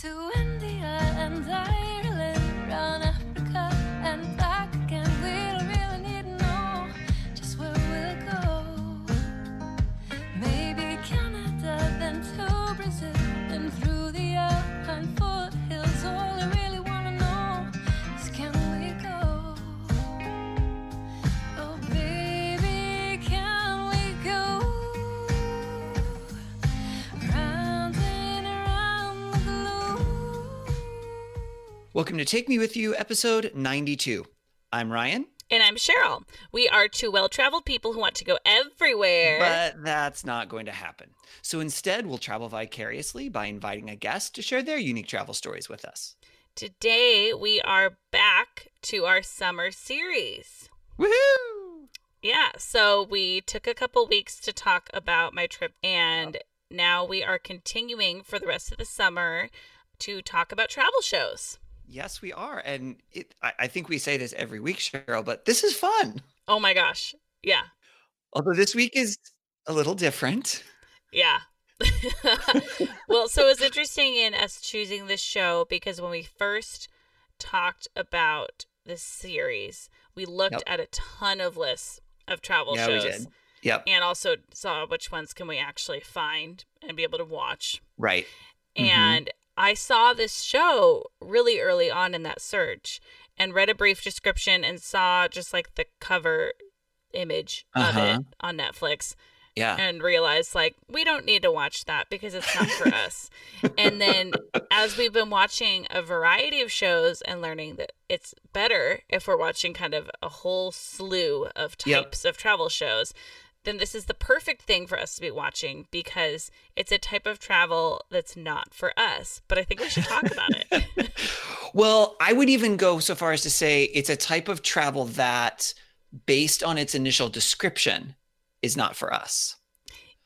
to India and Ireland, Welcome to Take Me With You, episode 92. I'm Ryan, And I'm Cheryl. We are two well traveled people who want to go everywhere. but that's not going to happen. So instead, we'll travel vicariously by inviting a guest to share their unique travel stories with us. Today, we are back to our summer series. Woohoo! Yeah, so we took a couple weeks to talk about my trip, and now we are continuing for the rest of the summer to talk about travel shows. Yes, we are. And it, I, I think we say this every week, Cheryl, but this is fun. Oh my gosh. Yeah. Although this week is a little different. Yeah. well, so it was interesting in us choosing this show because when we first talked about this series, we looked Yep. at a ton of lists of travel Yeah, shows. Yep. and also saw which ones can we actually find and be able to watch. Right. Mhm. And I saw this show really early on in that search and read a brief description and saw just like the cover image of Uh-huh. it on Netflix Yeah. and realized like we don't need to watch that because it's not for us. And then as we've been watching a variety of shows and learning that it's better if we're watching kind of a whole slew of Yep. types of travel shows, then this is the perfect thing for us to be watching because it's a type of travel that's not for us. But I think we should talk about it. Well, I would even go so far as to say it's a type of travel that, based on its initial description, is not for us.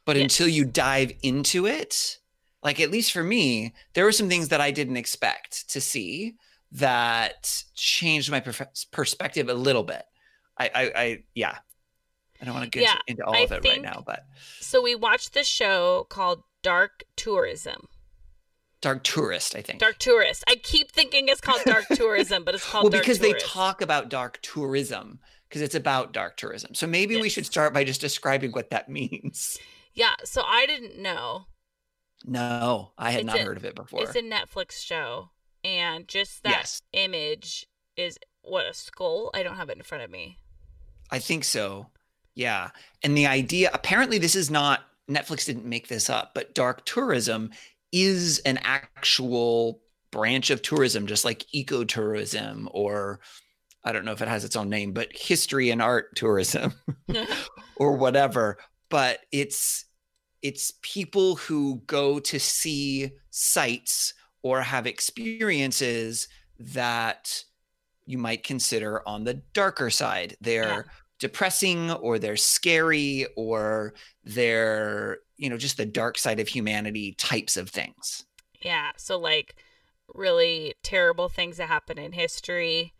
But Yes. until you dive into it, like at least for me, there were some things that I didn't expect to see that changed my perf- perspective a little bit. I, I, I yeah. I don't want to get Yeah, into all I of it right now, but so we watched this show called Dark Tourism. Dark Tourist, I think. Dark Tourist. I keep thinking it's called Dark Tourism, but it's called well, Dark because Tourist. they talk about dark tourism because it's about dark tourism. So maybe we should start by just describing what that means. Yeah, so I didn't know. No, I had It's not a- heard of it before. It's a Netflix show, and just that Yes. image is what a skull. I don't have it in front of me. I think so. Yeah. And the idea apparently this is not Netflix didn't make this up, but dark tourism is an actual branch of tourism just like ecotourism or I don't know if it has its own name, but history and art tourism. or whatever but it's it's people who go to see sites or have experiences that you might consider on the darker side they're Yeah. Depressing or they're scary or they're you know just the dark side of humanity types of things yeah, so like really terrible things that happen in history,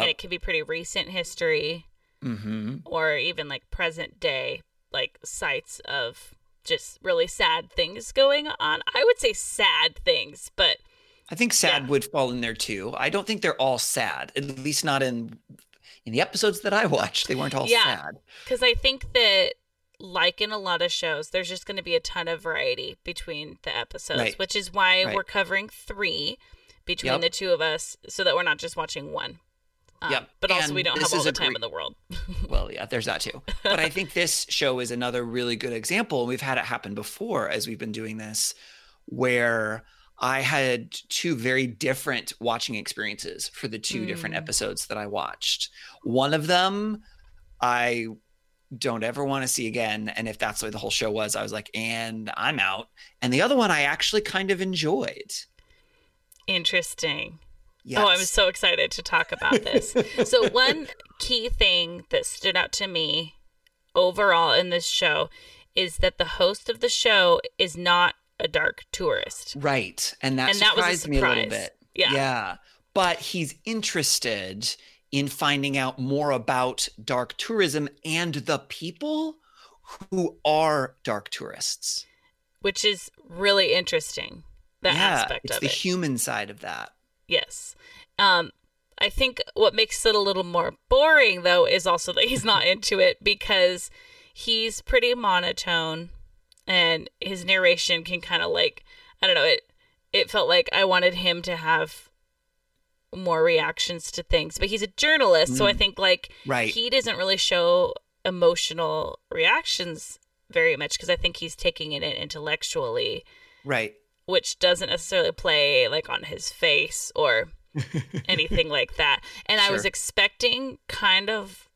and yeah it can be pretty recent history, hmm or even like present day, like sites of just really sad things going on. I would say sad things, but i think sad Yeah. would fall in there too i don't think they're all sad at least not in in the episodes that i watched they weren't all Yeah. sad Because I think that, like in a lot of shows, there's just going to be a ton of variety between the episodes, Right. which is why Right. we're covering three between Yep. the two of us so that we're not just watching one. Um, Yep. But also, And we don't have all the time great- in the world. Well, yeah, there's that too. But I think this show is another really good example. We've had it happen before as we've been doing this, where I had two very different watching experiences for the two different Mm. episodes that I watched. One of them, I don't ever want to see again. And if that's the way the whole show was, I was like, and I'm out. And the other one I actually kind of enjoyed. Interesting. Yes. Oh, I'm so excited to talk about this. so, one key thing that stood out to me overall in this show is that the host of the show is not a dark tourist. Right. And that And that was a surprised me a little bit. Yeah. Yeah. But he's interested in finding out more about dark tourism and the people who are dark tourists. which is really interesting. the yeah, aspect it's of the it. human side of that. Yes. Um, I think what makes it a little more boring, though, is also that he's not into it because he's pretty monotone and his narration can kind of like, I don't know, it, it felt like I wanted him to have more reactions to things, but he's a journalist. So I mm. think like Right. he doesn't really show emotional reactions very much because I think he's taking it in intellectually Right. which doesn't necessarily play like on his face or anything like that. And I was expecting kind of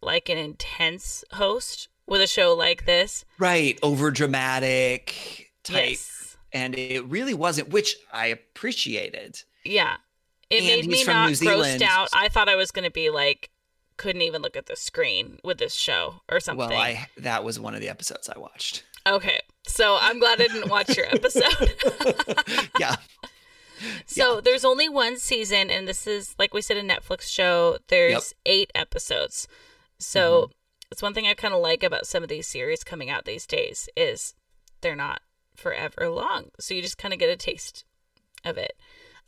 like an intense host with a show like this. Right. Over dramatic type. Yes. And it really wasn't, which I appreciated. Yeah. It And made me not grossed out. I thought I was going to be like couldn't even look at the screen with this show or something. Well, I that was one of the episodes I watched. Okay. So I'm glad I didn't watch your episode. Yeah. So there's only one season, and this is like we said a Netflix show. There's Yep. eight episodes. So mm-hmm. Mm-hmm. it's one thing I kind of like about some of these series coming out these days is they're not forever long, so you just kind of get a taste of it.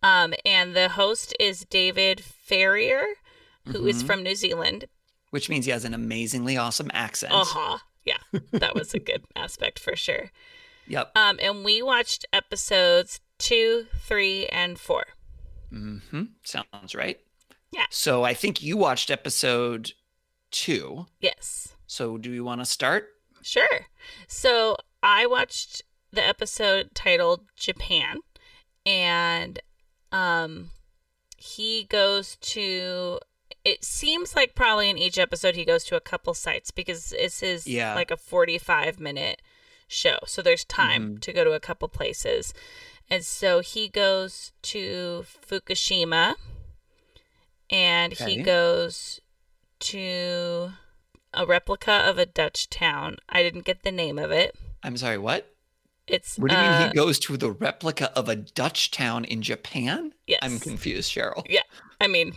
Um, and the host is David Farrier, who is Mhm. from New Zealand. Which means he has an amazingly awesome accent. Uh huh. Yeah, that was a good aspect for sure. Yep. Um, and we watched episodes two, three, and four. hmm Sounds right. Yeah. So I think you watched episode two. Yes. So do you want to start? Sure. So I watched the episode titled Japan, and um, he goes to. It seems like probably in each episode he goes to a couple sites because this is Yeah. like a forty-five minute show, so there's time Mhm. to go to a couple places, and so he goes to Fukushima, and Okay. he goes to a replica of a Dutch town. I didn't get the name of it. I'm sorry, what? It's What do you mean uh, he goes to the replica of a Dutch town in Japan? Yes. I'm confused, Cheryl. Yeah, I mean,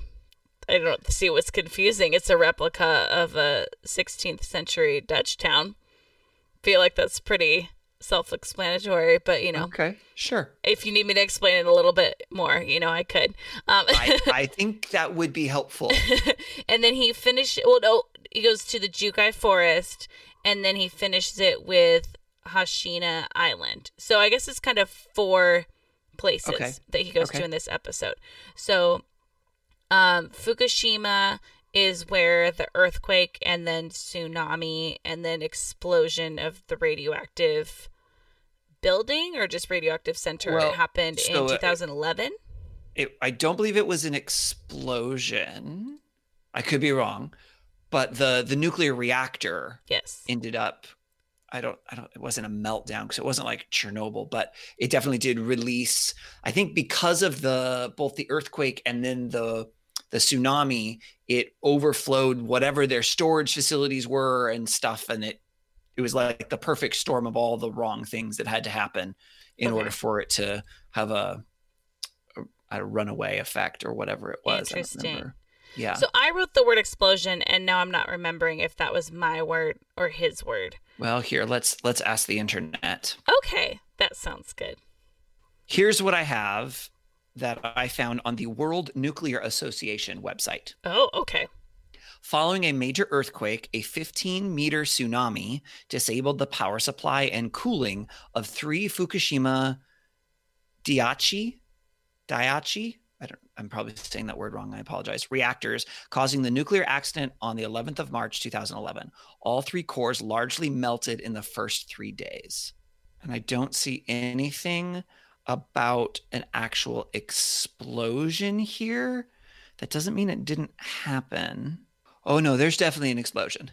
I don't see what's confusing. It's a replica of a 16th century Dutch town. Feel like that's pretty self-explanatory, but you know, Okay, sure. if you need me to explain it a little bit more, you know, I could. Um, I, I think that would be helpful. and then he finished. Well, no, he goes to the Jukai Forest, and then he finishes it with Hashima Island. So I guess it's kind of four places Okay. that he goes Okay. to in this episode. So, um, Fukushima is where the earthquake and then tsunami and then explosion of the radioactive building or just radioactive center Well, happened so, in uh, 2011. It, I don't believe it was an explosion. I could be wrong, but the the nuclear reactor yes. ended up. I don't. I don't. It wasn't a meltdown because it wasn't like Chernobyl, but it definitely did release. I think because of the both the earthquake and then the the tsunami, it overflowed whatever their storage facilities were and stuff, and it it was like the perfect storm of all the wrong things that had to happen in Okay. order for it to have a a, a runaway effect or whatever it was. Interesting. Yeah. So I wrote the word explosion, and now I'm not remembering if that was my word or his word. well, here let's let's ask the internet. Okay, that sounds good. Here's what I have that I found on the World Nuclear Association website. Oh, okay. Following a major earthquake, a 15 meter tsunami disabled the power supply and cooling of three Fukushima Daiichi, Daiichi, I don't, I'm probably saying that word wrong. I apologize. Reactors, causing the nuclear accident on the 11th of March 2011. All three cores largely melted in the first three days. And I don't see anything about an actual explosion here. That doesn't mean it didn't happen. Oh no, there's definitely an explosion.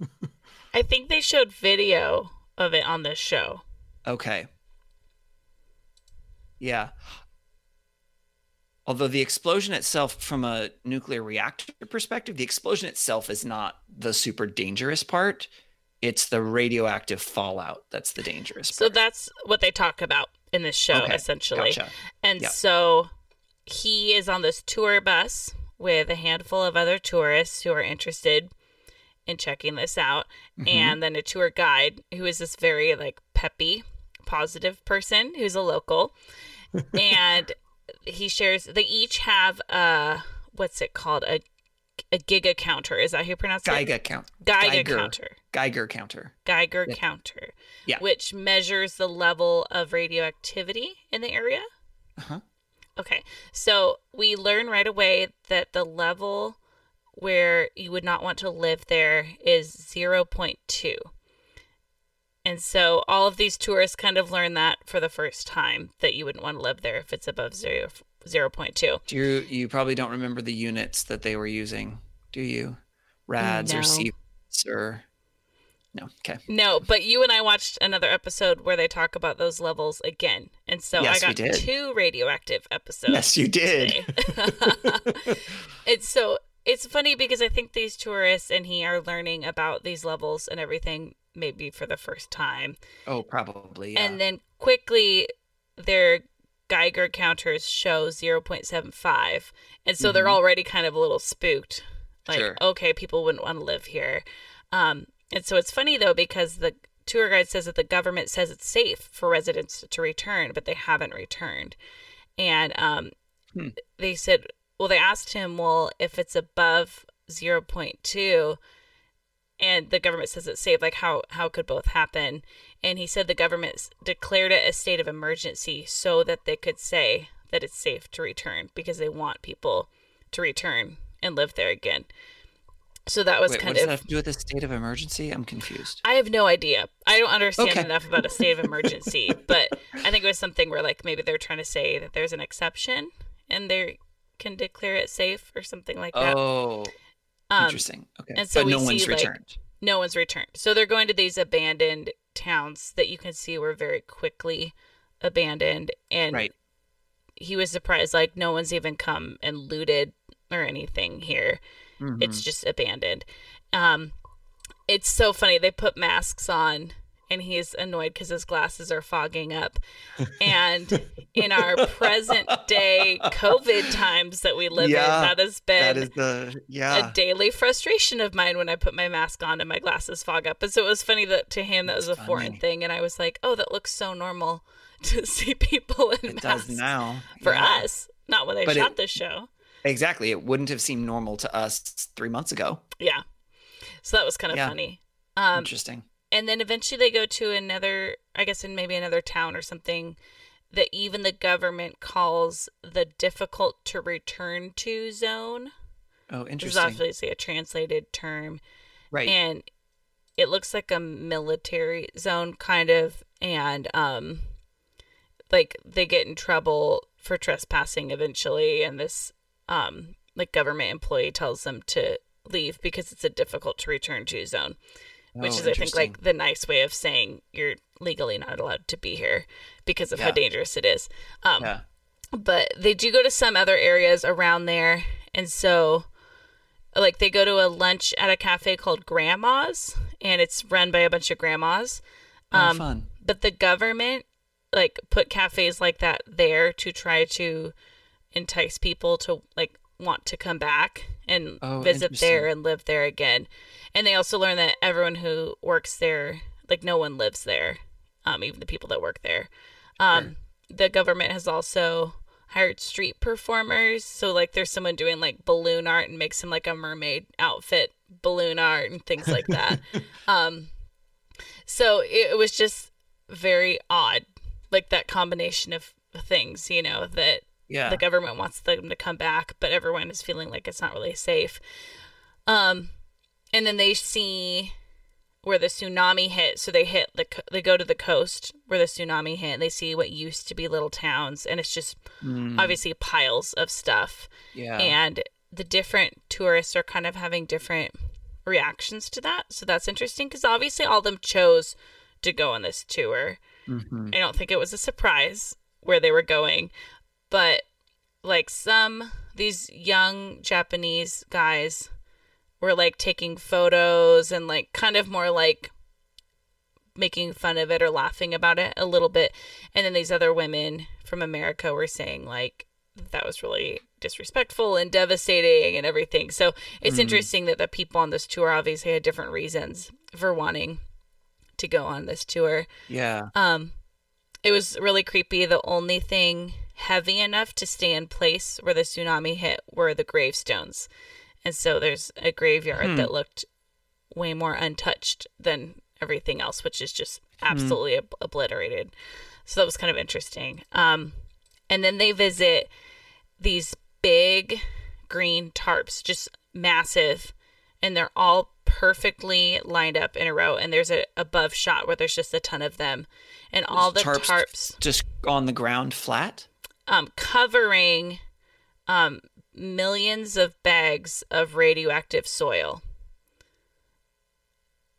I think they showed video of it on this show. Okay. Yeah. Although the explosion itself, from a nuclear reactor perspective, the explosion itself is not the super dangerous part. It's the radioactive fallout that's the dangerous part. So that's what they talk about in this show, Okay, essentially. Gotcha. And Yep. so he is on this tour bus with a handful of other tourists who are interested in checking this out. Mhm. And then a tour guide who is this very like peppy positive person who's a local, and he shares. They each have a what's it called a a giga counter. Is that how you pronounce it? Geiger count. Geiger, Geiger. counter. Geiger counter. Geiger Yeah. counter, Yeah. which measures the level of radioactivity in the area. Uh-huh. Okay, so we learn right away that the level where you would not want to live there is 0.2. And so all of these tourists kind of learn that for the first time that you wouldn't want to live there if it's above 0, 0.2. Do you you probably don't remember the units that they were using, do you? Rads No. or Sieverts or no? Okay. No, but you and I watched another episode where they talk about those levels again. And so Yes, I got two radioactive episodes. yes, you did. it's so it's funny because I think these tourists and he are learning about these levels and everything maybe for the first time. Oh, probably. Yeah. And then quickly their Geiger counters show 0.75. And so they're Mhm. already kind of a little spooked. Like, Sure. okay, people wouldn't want to live here. Um, and so it's funny though because the tour guide says that the government says it's safe for residents to return, but they haven't returned. And um, Hmm. they said, well, they asked him, well, if it's above 0.2 and the government says it's safe, like how, how could both happen? And he said the government declared it a state of emergency so that they could say that it's safe to return because they want people to return and live there again. So that was Wait, what kind does of. that have to do with a state of emergency? I'm confused. I have no idea. I don't understand Okay. enough about a state of emergency, but I think it was something where like maybe they're trying to say that there's an exception and they can declare it safe or something like that. Oh, um, interesting. Okay. and so but no see, one's like, returned. no one's returned. So they're going to these abandoned towns that you can see were very quickly abandoned and Right. he was surprised like no one's even come and looted or anything here. Mhm. It's just abandoned. Um, it's so funny. They put masks on, and he's annoyed because his glasses are fogging up. And in our present day COVID times that we live Yeah, in, that has been that is the yeah. a daily frustration of mine when I put my mask on and my glasses fog up. And so it was funny that to him that was a That's foreign thing, and I was like, "Oh, that looks so normal to see people in it masks does now for yeah. us." Not when they But shot it- this show. Exactly. It wouldn't have seemed normal to us three months ago. Yeah. So that was kind of Yeah. funny. Um, Interesting. And then eventually they go to another, I guess, in maybe another town or something that even the government calls the difficult to return to zone. Oh, interesting. obviously a translated term. right. and it looks like a military zone kind of and um like they get in trouble for trespassing eventually and this um like government employee tells them to leave because it's a difficult to return to zone which Oh, is i think like the nice way of saying you're legally not allowed to be here because of how dangerous it is. Um yeah. but they do go to some other areas around there. And so like they go to a lunch at a cafe called grandma's and it's run by a bunch of grandmas. Oh, um, fun. but the government like put cafes like that there to try to entice people to like want to come back and Oh, visit there and live there again. And they also learn that everyone who works there like no one lives there um, even the people that work there. Um, the government has also hired street performers. So like there's someone doing like balloon art and makes him like a mermaid outfit balloon art and things like that. Um so it, it was just very odd like that combination of things you know that Yeah. the government wants them to come back but everyone is feeling like it's not really safe. Um and then they see where the tsunami hit. So they hit the co- they go to the coast where the tsunami hit. And they see what used to be little towns and it's just Mm, obviously piles of stuff. Yeah. and the different tourists are kind of having different reactions to that. So that's interesting because obviously all of them chose to go on this tour. Mhm. I don't think it was a surprise where they were going, but like some these young Japanese guys were like taking photos and like kind of more like making fun of it or laughing about it a little bit. And then these other women from America were saying like that was really disrespectful and devastating and everything. So it's Mm. interesting that the people on this tour obviously had different reasons for wanting to go on this tour. Yeah. Um, It was really creepy. The only thing heavy enough to stay in place where the tsunami hit were the gravestones. And so there's a graveyard Hmm. that looked way more untouched than everything else, which is just absolutely ob- obliterated. So that was kind of interesting. Um, and then they visit these big green tarps, just massive, and they're all perfectly lined up in a row. And there's a above shot where there's just a ton of them, and all the tarps, tarps just on the ground flat. Um, covering um, millions of bags of radioactive soil.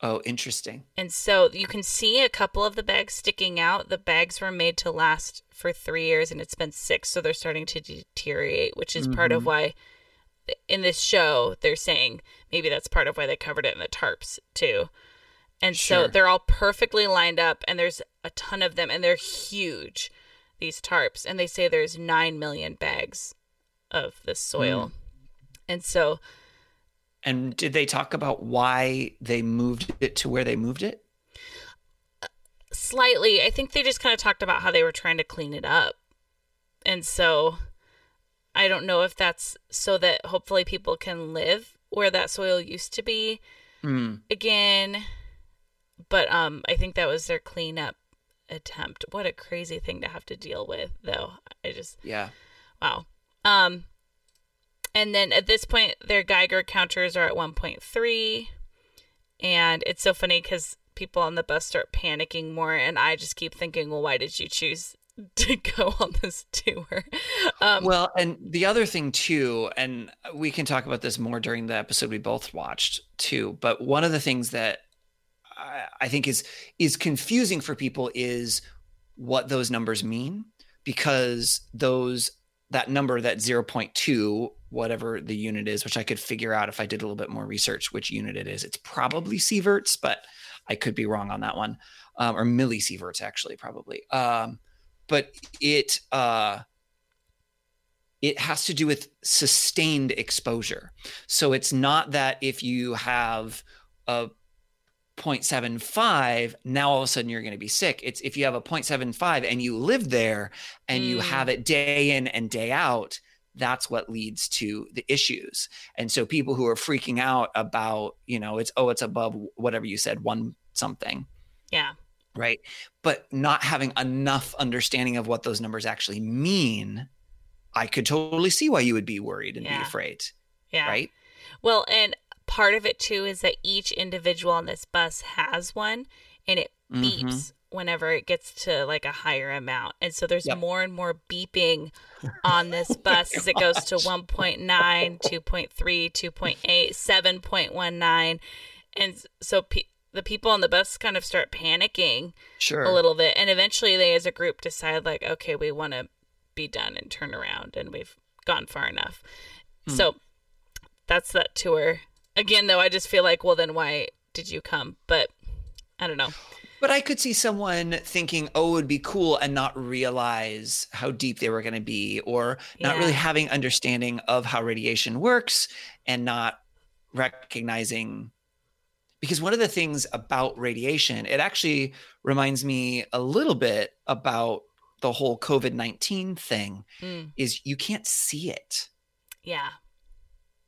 Oh, interesting. And so you can see a couple of the bags sticking out. The bags were made to last for three years and it's been six. So they're starting to deteriorate, which is part of why in this show they're saying maybe that's part of why they covered it in the tarps too. And so they're all perfectly lined up and there's a ton of them and they're huge, these tarps. And they say there's 9 million bags of this soil. And so And did they talk about why they moved it to where they moved it? slightly i think they just kind of talked about how they were trying to clean it up and so i don't know if that's so that hopefully people can live where that soil used to be Hmm. again but um i think that was their cleanup attempt what a crazy thing to have to deal with though i just Yeah. Wow. Um, and then at this point, their Geiger counters are at 1.3. And it's so funny because people on the bus start panicking more. And I just keep thinking, well, why did you choose to go on this tour? Um, Well, and the other thing too, and we can talk about this more during the episode we both watched too. But one of the things that I, think is is confusing for people is what those numbers mean, because those that number that 0.2 whatever the unit is which i could figure out if i did a little bit more research which unit it is. It's probably sieverts but i could be wrong on that one. Um, or millisieverts actually probably. Um, but it uh, it has to do with sustained exposure. So it's not that if you have a 0.75, now all of a sudden you're going to be sick. It's if you have a 0.75 and you live there and you Mm. have it day in and day out, that's what leads to the issues. And so people who are freaking out about, you know, it's, oh, it's above whatever you said, one something yeah. right? But not having enough understanding of what those numbers actually mean, I could totally see why you would be worried and Yeah. be afraid, Yeah. right? Well, and part of it too is that each individual on this bus has one and it beeps Mhm. whenever it gets to like a higher amount. And so there's Yep. more and more beeping on this bus as it goes to 1.9, 2.3, 2.8, 7.19. And so pe- the people on the bus kind of start panicking Sure. a little bit. And eventually they, as a group, decide, like, okay, we want to be done and turn around and we've gone far enough. Hmm. So that's that tour. Again, though, I just feel like, well, then why did you come? But I don't know. But I could see someone thinking, oh, it would be cool and not realize how deep they were going to be, or not really having understanding of how radiation works and not recognizing. Because one of the things about radiation, it actually reminds me a little bit about the whole COVID 19 thing, Mm, is you can't see it yeah.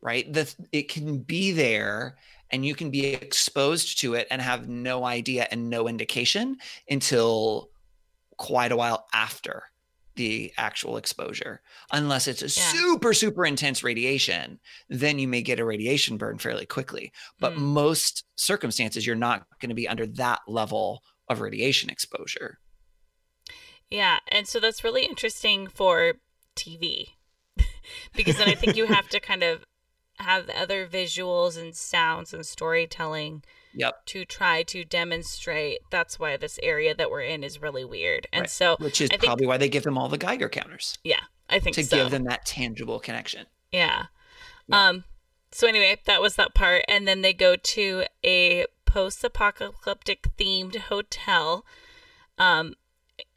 Right the it can be there and you can be exposed to it and have no idea and no indication until quite a while after the actual exposure unless it's a Yeah. super super intense radiation then you may get a radiation burn fairly quickly but Mm. most circumstances you're not going to be under that level of radiation exposure Yeah. And so that's really interesting for TV because then I think you have to kind of have other visuals and sounds and storytelling yep to try to demonstrate that's why this area that we're in is really weird. And Right. so, which is I think- probably why they give them all the geiger counters yeah, I think to so. give them that tangible connection Yeah. Yeah. Um so anyway, that was that part and then they go to a post-apocalyptic themed hotel um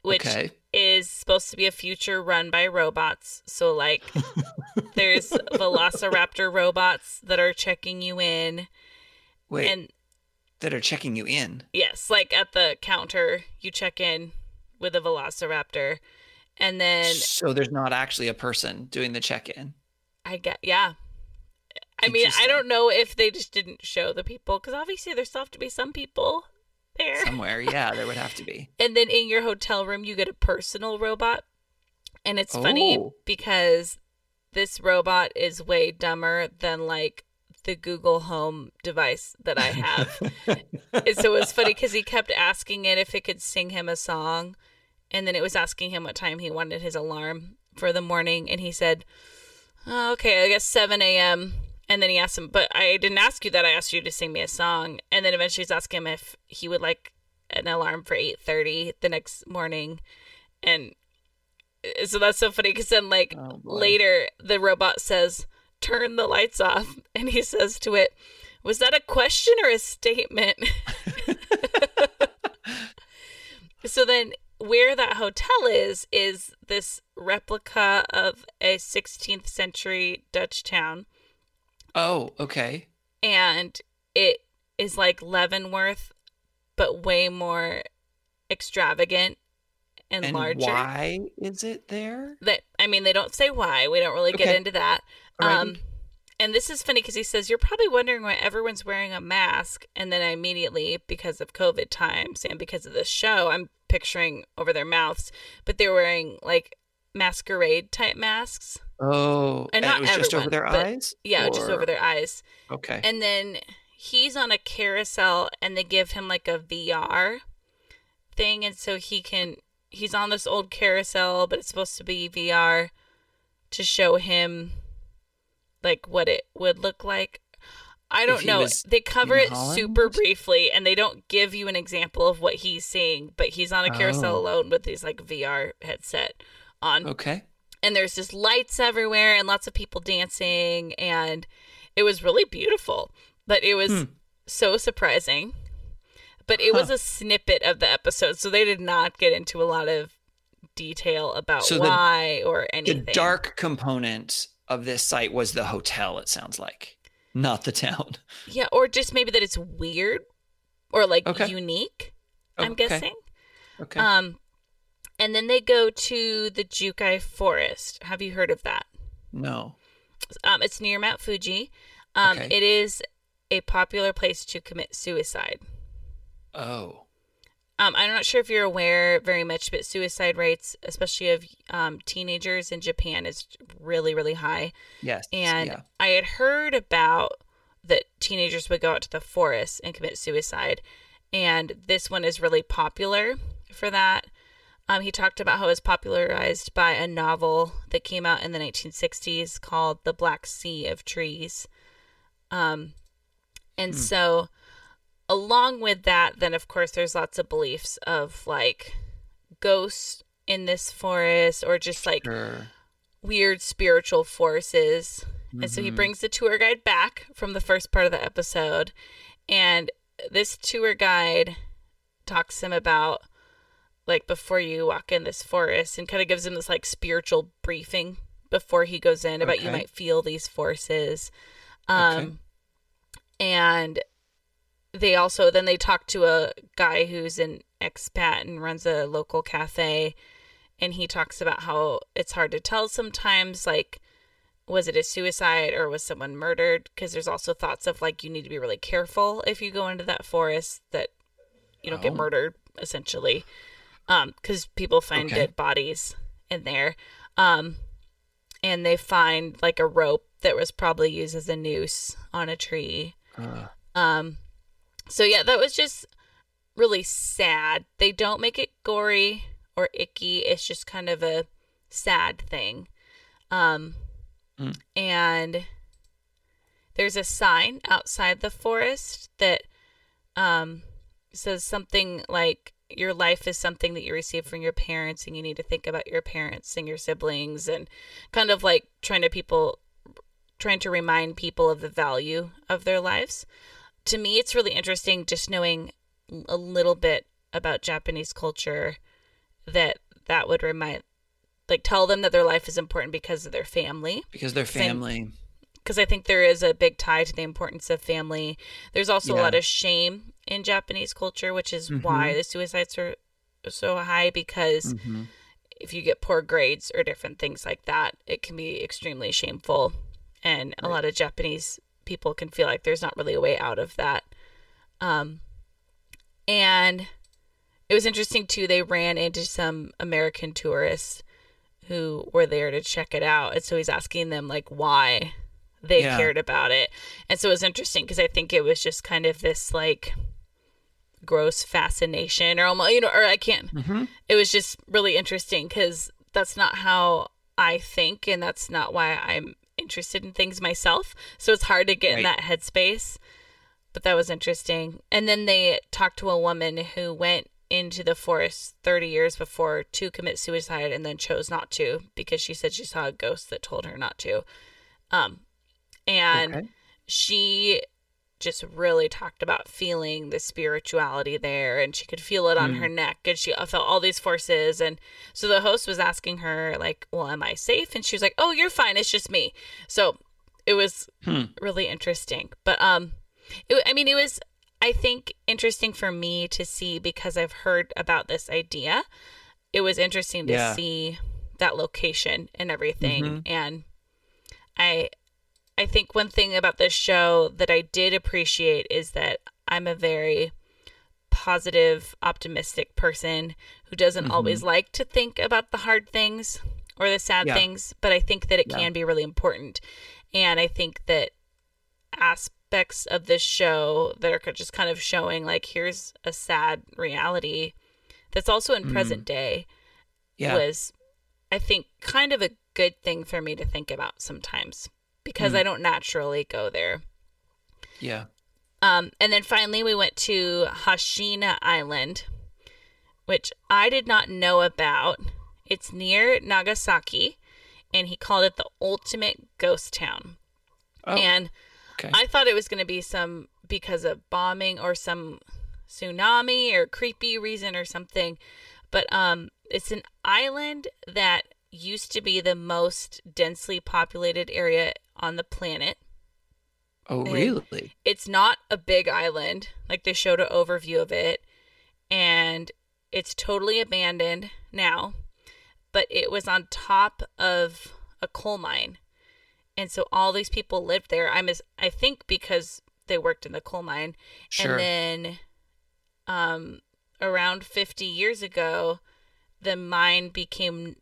which okay is supposed to be a future run by robots. So like there's velociraptor robots that are checking you in wait and that are checking you in yes, like at the counter you check in with a velociraptor. And then So there's not actually a person doing the check-in. I get, yeah. I mean, I don't know if they just didn't show the people because obviously there's still have to be some people there. Somewhere, yeah, there would have to be. And then in your hotel room, you get a personal robot. And it's funny Oh. because this robot is way dumber than like the Google Home device that I have. and so it was funny because he kept asking it if it could sing him a song. And then it was asking him what time he wanted his alarm for the morning. And he said, oh, okay, I guess 7 a.m. And then he asked him, but I didn't ask you that. I asked you to sing me a song. And then eventually he's asking him if he would like an alarm for 8.30 the next morning. And uh, so that's so funny because then like Oh, later the robot says, turn the lights off. And he says to it, was that a question or a statement? so then where that hotel is is this replica of a 16th century Dutch town Oh, okay. and it is like Leavenworth but way more extravagant and, And larger. why is it there? That I mean they don't say why. We don't really get into that. Alrighty. Um and this is funny because he says, You're probably wondering why everyone's wearing a mask. And then I immediately, because of COVID times and because of this show, I'm picturing over their mouths, but they're wearing like masquerade type masks. Oh, And and, not it was just over everyone, their eyes. Yeah, just over their eyes. Okay. And then he's on a carousel and they give him like a VR thing. And so he can, he's on this old carousel, but it's supposed to be VR to show him like what it would look like. I don't know. They cover it super briefly and they don't give you an example of what he's seeing, but he's on a carousel Oh. alone with his like VR headset on okay. and there's just lights everywhere and lots of people dancing and it was really beautiful but it was Hmm. so surprising but it was a snippet of the episode so they did not get into a lot of detail about So the- why or anything. The dark component of this site was the hotel. It sounds like, not the town. yeah or just maybe that it's weird or like Okay. unique i'm Okay. guessing Okay. um and then they go to the jukai forest have you heard of that no. Um, it's near Mount Fuji. Um, Okay. It is a popular place to commit suicide. Oh. Um, I'm not sure if you're aware very much, but suicide rates, especially of um, teenagers in Japan, is really, really high. Yes. And yeah. I had heard about that teenagers would go out to the forest and commit suicide. And this one is really popular for that. Um, he talked about how it was popularized by a novel that came out in the 1960s called The Black Sea of Trees. Um, and so, along with that, then of course, there's lots of beliefs of like ghosts in this forest or just like Sure. weird spiritual forces. And so he Mhm. brings the tour guide back from the first part of the episode. And this tour guide talks him about like before you walk in this forest and kind of gives him this like spiritual briefing before he goes in about you might feel these forces. Um Okay. and they also then they talk to a guy who's an expat and runs a local cafe and he talks about how it's hard to tell sometimes like was it a suicide or was someone murdered because there's also thoughts of like you need to be really careful if you go into that forest that you don't get Oh. murdered essentially um because people find Okay. dead bodies in there um and they find like a rope that was probably used as a noose on a tree Uh, um, so yeah, that was just really sad. They don't make it gory or icky. It's just kind of a sad thing. Um, Mm. and there's a sign outside the forest that um says something like your life is something that you receive from your parents and you need to think about your parents and your siblings and kind of like trying to people trying to remind people of the value of their lives to me it's really interesting just knowing a little bit about japanese culture that that would remind like tell them that their life is important because of their family because they're family. because I think there is a big tie to the importance of family. There's also a lot of shame in Japanese culture, which is why Mhm. the suicides are so high because Mhm. if you get poor grades or different things like that, it can be extremely shameful. And a lot of Japanese people can feel like there's not really a way out of that. Um, and it was interesting too. They ran into some American tourists who were there to check it out, and so he's asking them like why they Yeah. cared about it. And so it was interesting because I think it was just kind of this like gross fascination, or almost you know, or I can't Mhm. it was just really interesting because that's not how I think, and that's not why I'm interested in things myself. So it's hard to get in that headspace. But that was interesting. And then they talked to a woman who went into the forest 30 years before to commit suicide and then chose not to because she said she saw a ghost that told her not to. Um, and Okay. she just really talked about feeling the spirituality there and she could feel it on Mm. her neck and she felt all these forces and so the host was asking her like well am i safe and she was like oh you're fine it's just me so it was Hmm. really interesting but um it, i mean it was i think interesting for me to see because i've heard about this idea it was interesting to Yeah. see that location and everything Mhm. and i I think one thing about this show that I did appreciate is that I'm a very positive, optimistic person who doesn't Mhm. always like to think about the hard things or the sad Yeah. things, but I think that it Yeah. can be really important. And I think that aspects of this show that are just kind of showing like here's a sad reality that's also in Mhm. present day Yeah. was I think kind of a good thing for me to think about sometimes because Mm. I don't naturally go there. yeah. Um, and then finally we went to Hashima Island, which I did not know about. It's near Nagasaki, and he called it the ultimate ghost town. Oh, And okay. I thought it was going to be some because of bombing or some tsunami or creepy reason or something. But um, it's an island that used to be the most densely populated area on the planet. oh, and- really? It's not a big island, like they showed an overview of it, and it's totally abandoned now. But it was on top of a coal mine, and so all these people lived there. I'm as I think because they worked in the coal mine, Sure. and then, um, around 50 years ago, the mine became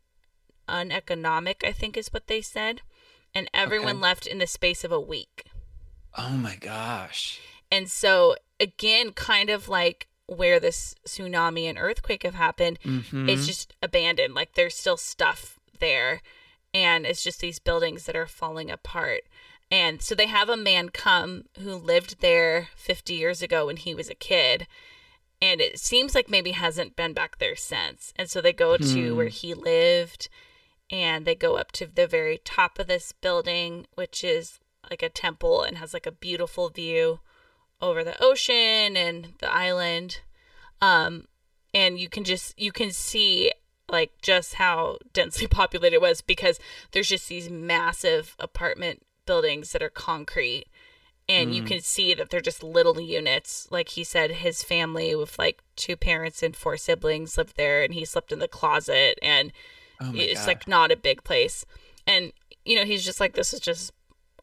uneconomic. I think is what they said, and everyone Okay. left in the space of a week. oh my gosh. And so again, kind of like where this tsunami and earthquake have happened, Mhm. it's just abandoned. Like there's still stuff there. And it's just these buildings that are falling apart. And so they have a man come who lived there 50 years ago when he was a kid. And it seems like maybe hasn't been back there since. And so they go to Hmm. where he lived and they go up to the very top of this building, which is like a temple and has like a beautiful view over the ocean and the island. Um, and you can just you can see like just how densely populated it was because there's just these massive apartment buildings that are concrete and you Mm. can see that they're just little units like he said his family with like two parents and four siblings lived there and he slept in the closet and Oh it's like not a big place and you know he's just like this is just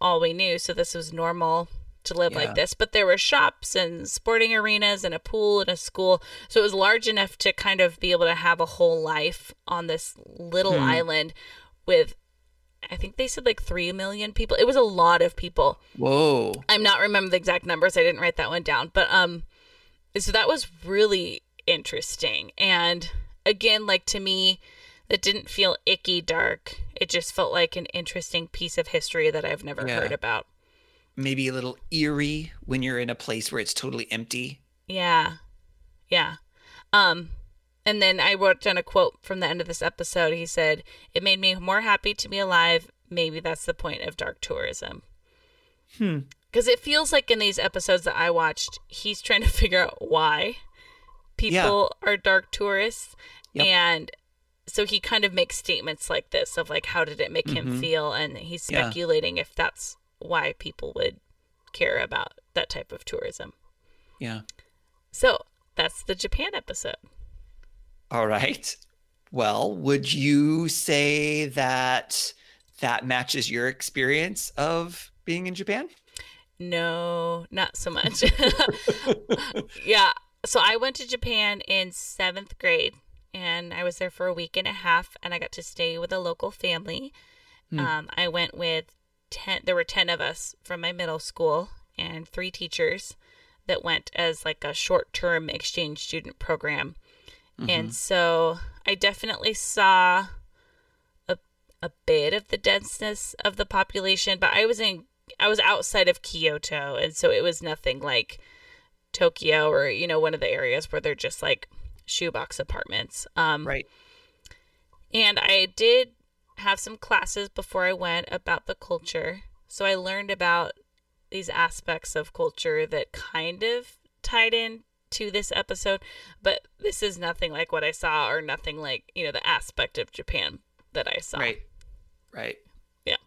all we knew so this was normal to live Yeah. like this but there were shops and sporting arenas and a pool and a school so it was large enough to kind of be able to have a whole life on this little Hmm. island with i think they said like 3 million people it was a lot of people Whoa. I'm not remember the exact numbers. I didn't write that one down, but um, so that was really interesting. And again, like to me, that didn't feel icky dark. It just felt like an interesting piece of history that I've never Yeah. heard about. Maybe a little eerie when you're in a place where it's totally empty. Yeah, yeah. Um, and then I wrote down a quote from the end of this episode. He said, "It made me more happy to be alive. Maybe that's the point of dark tourism." Hmm. because it feels like in these episodes that I watched, he's trying to figure out why people are dark tourists, Yep. and so he kind of makes statements like this of like, how did it make him Mhm. feel, and he's Yeah. speculating if that's why people would care about that type of tourism. Yeah. So that's the Japan episode. All right. Well, would you say that that matches your experience of being in Japan? No, not so much. yeah. So I went to Japan in seventh grade and I was there for a week and a half and I got to stay with a local family. Hmm. Um, I went with 10, there were 10 of us from my middle school and three teachers that went as like a short term exchange student program. And so I definitely saw a, a bit of the denseness of the population, but I was in I was outside of Kyoto, and so it was nothing like Tokyo or you know one of the areas where they're just like shoebox apartments. Um, Right. and I did have some classes before I went about the culture, so I learned about these aspects of culture that kind of tied in to this episode, but this is nothing like what I saw or nothing like you know the aspect of Japan that I saw. Right. Right. Yeah.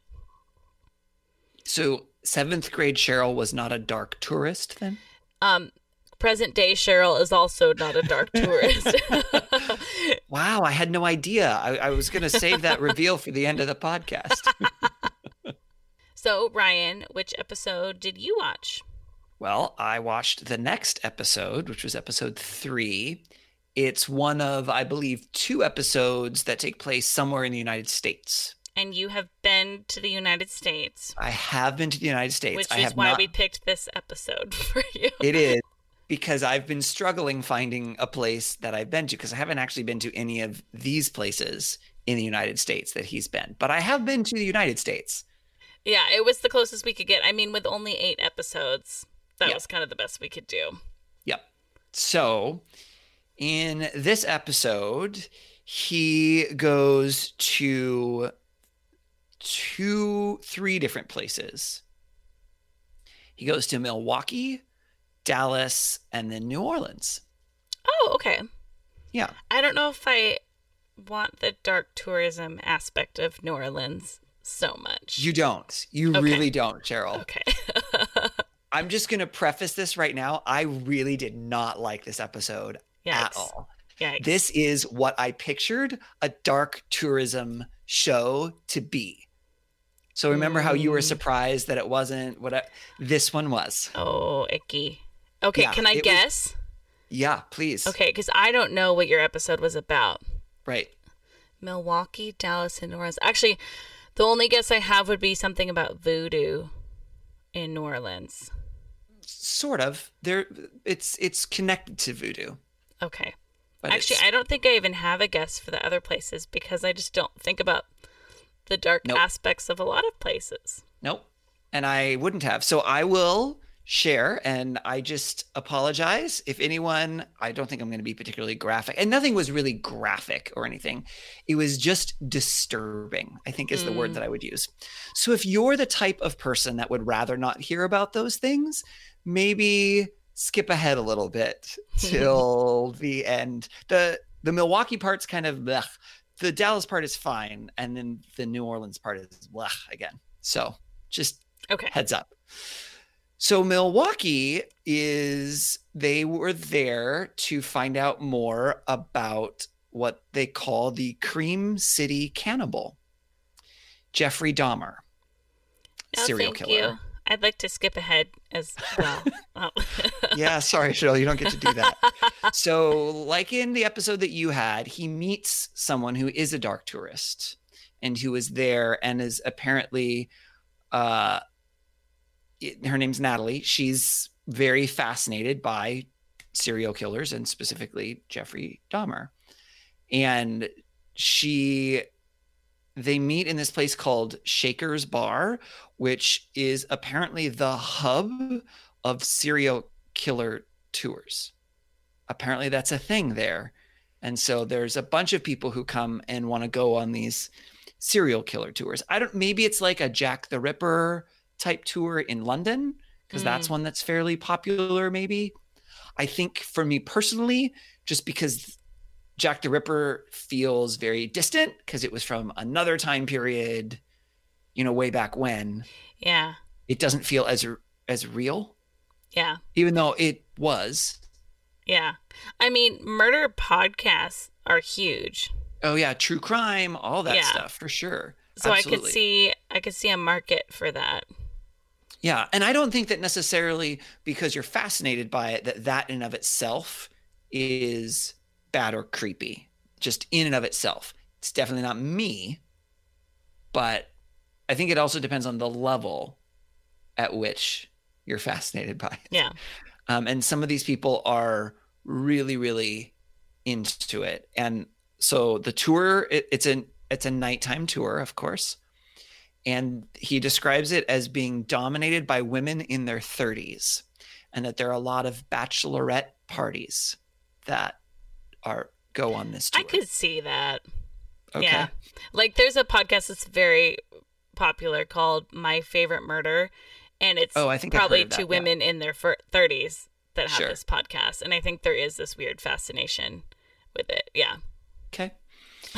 So seventh grade Cheryl was not a dark tourist then? Um, present day Cheryl is also not a dark tourist. Wow, I had no idea. I, I was going to save that reveal for the end of the podcast. so, Ryan, which episode did you watch? Well, I watched the next episode, which was episode three. It's one of, I believe, two episodes that take place somewhere in the United States. And you have been to the United States, I have been to the United States. which I is why not. we picked this episode for you. It is because I've been struggling finding a place that I've been to because I haven't actually been to any of these places in the United States that he's been. But I have been to the United States. Yeah, it was the closest we could get. I mean, with only eight episodes, that Yeah. was kind of the best we could do. Yep. So, in this episode, he goes to two, three different places. He goes to Milwaukee, Dallas, and then New Orleans. Oh, okay. Yeah. I don't know if I want the dark tourism aspect of New Orleans so much. You don't. You Okay. really don't, Cheryl. okay? I'm just going to preface this right now. I really did not like this episode at all. Yikes. This is what I pictured a dark tourism show to be. So remember how you were Mm. surprised that it wasn't what I, this one was. oh, icky. Okay, Yeah, can I it was- guess? Yeah, please. Okay, because I don't know what your episode was about. Right. Milwaukee, Dallas, and New Orleans. Actually, the only guess I have would be something about voodoo in New Orleans. Sort of. There it's it's connected to voodoo. Okay. But Actually, it's- I don't think I even have a guess for the other places because I just don't think about the dark Nope. aspects of a lot of places. Nope. And I wouldn't have. So I will share and I just apologize if anyone I don't think I'm going to be particularly graphic. And nothing was really graphic or anything. It was just disturbing, I think is the word Mm. that I would use. So if you're the type of person that would rather not hear about those things, maybe skip ahead a little bit till the end. The the Milwaukee part's kind of blech. The Dallas part is fine and then the New Orleans part is blech again. So just Okay. heads up. So Milwaukee is they were there to find out more about what they call the Cream City Cannibal. Jeffrey Dahmer, No, serial thank killer. you. I'd like to skip ahead as well. Oh. yeah, sorry, Cheryl, you don't get to do that. so, like in the episode that you had, he meets someone who is a dark tourist and who is there and is apparently, uh, her name's Natalie. She's very fascinated by serial killers and specifically Jeffrey Dahmer. And she, they meet in this place called Shaker's Bar, which is apparently the hub of serial killer tours. Apparently, that's a thing there. And so there's a bunch of people who come and want to go on these serial killer tours. I don't, maybe it's like a Jack the Ripper type tour in London, because that's mm. one that's fairly popular, maybe. I think for me personally, just because Jack the Ripper feels very distant because it was from another time period, you know, way back when, yeah. it doesn't feel as as real Yeah. even though it was. Yeah. I mean, murder podcasts are huge. Oh yeah, true crime, all that Yeah. stuff for sure. So I could see I could see a market for that. Yeah, and I don't think that necessarily because you're fascinated by it that that in and of itself is bad or creepy. Just in and of itself, it's definitely not me. But I think it also depends on the level at which you're fascinated by it. Yeah. Um, and some of these people are really, really into it. And so the tour, it, it's an it's a nighttime tour, of course. And he describes it as being dominated by women in their 30s, and that there are a lot of bachelorette parties that are go on this tour. I could see that. okay. Yeah. Like there's a podcast that's very popular called My Favorite Murder and it's Oh, I think probably of that, two yeah. women in their fir- 30s that have Sure. this podcast and I think there is this weird fascination with it. Yeah. Okay.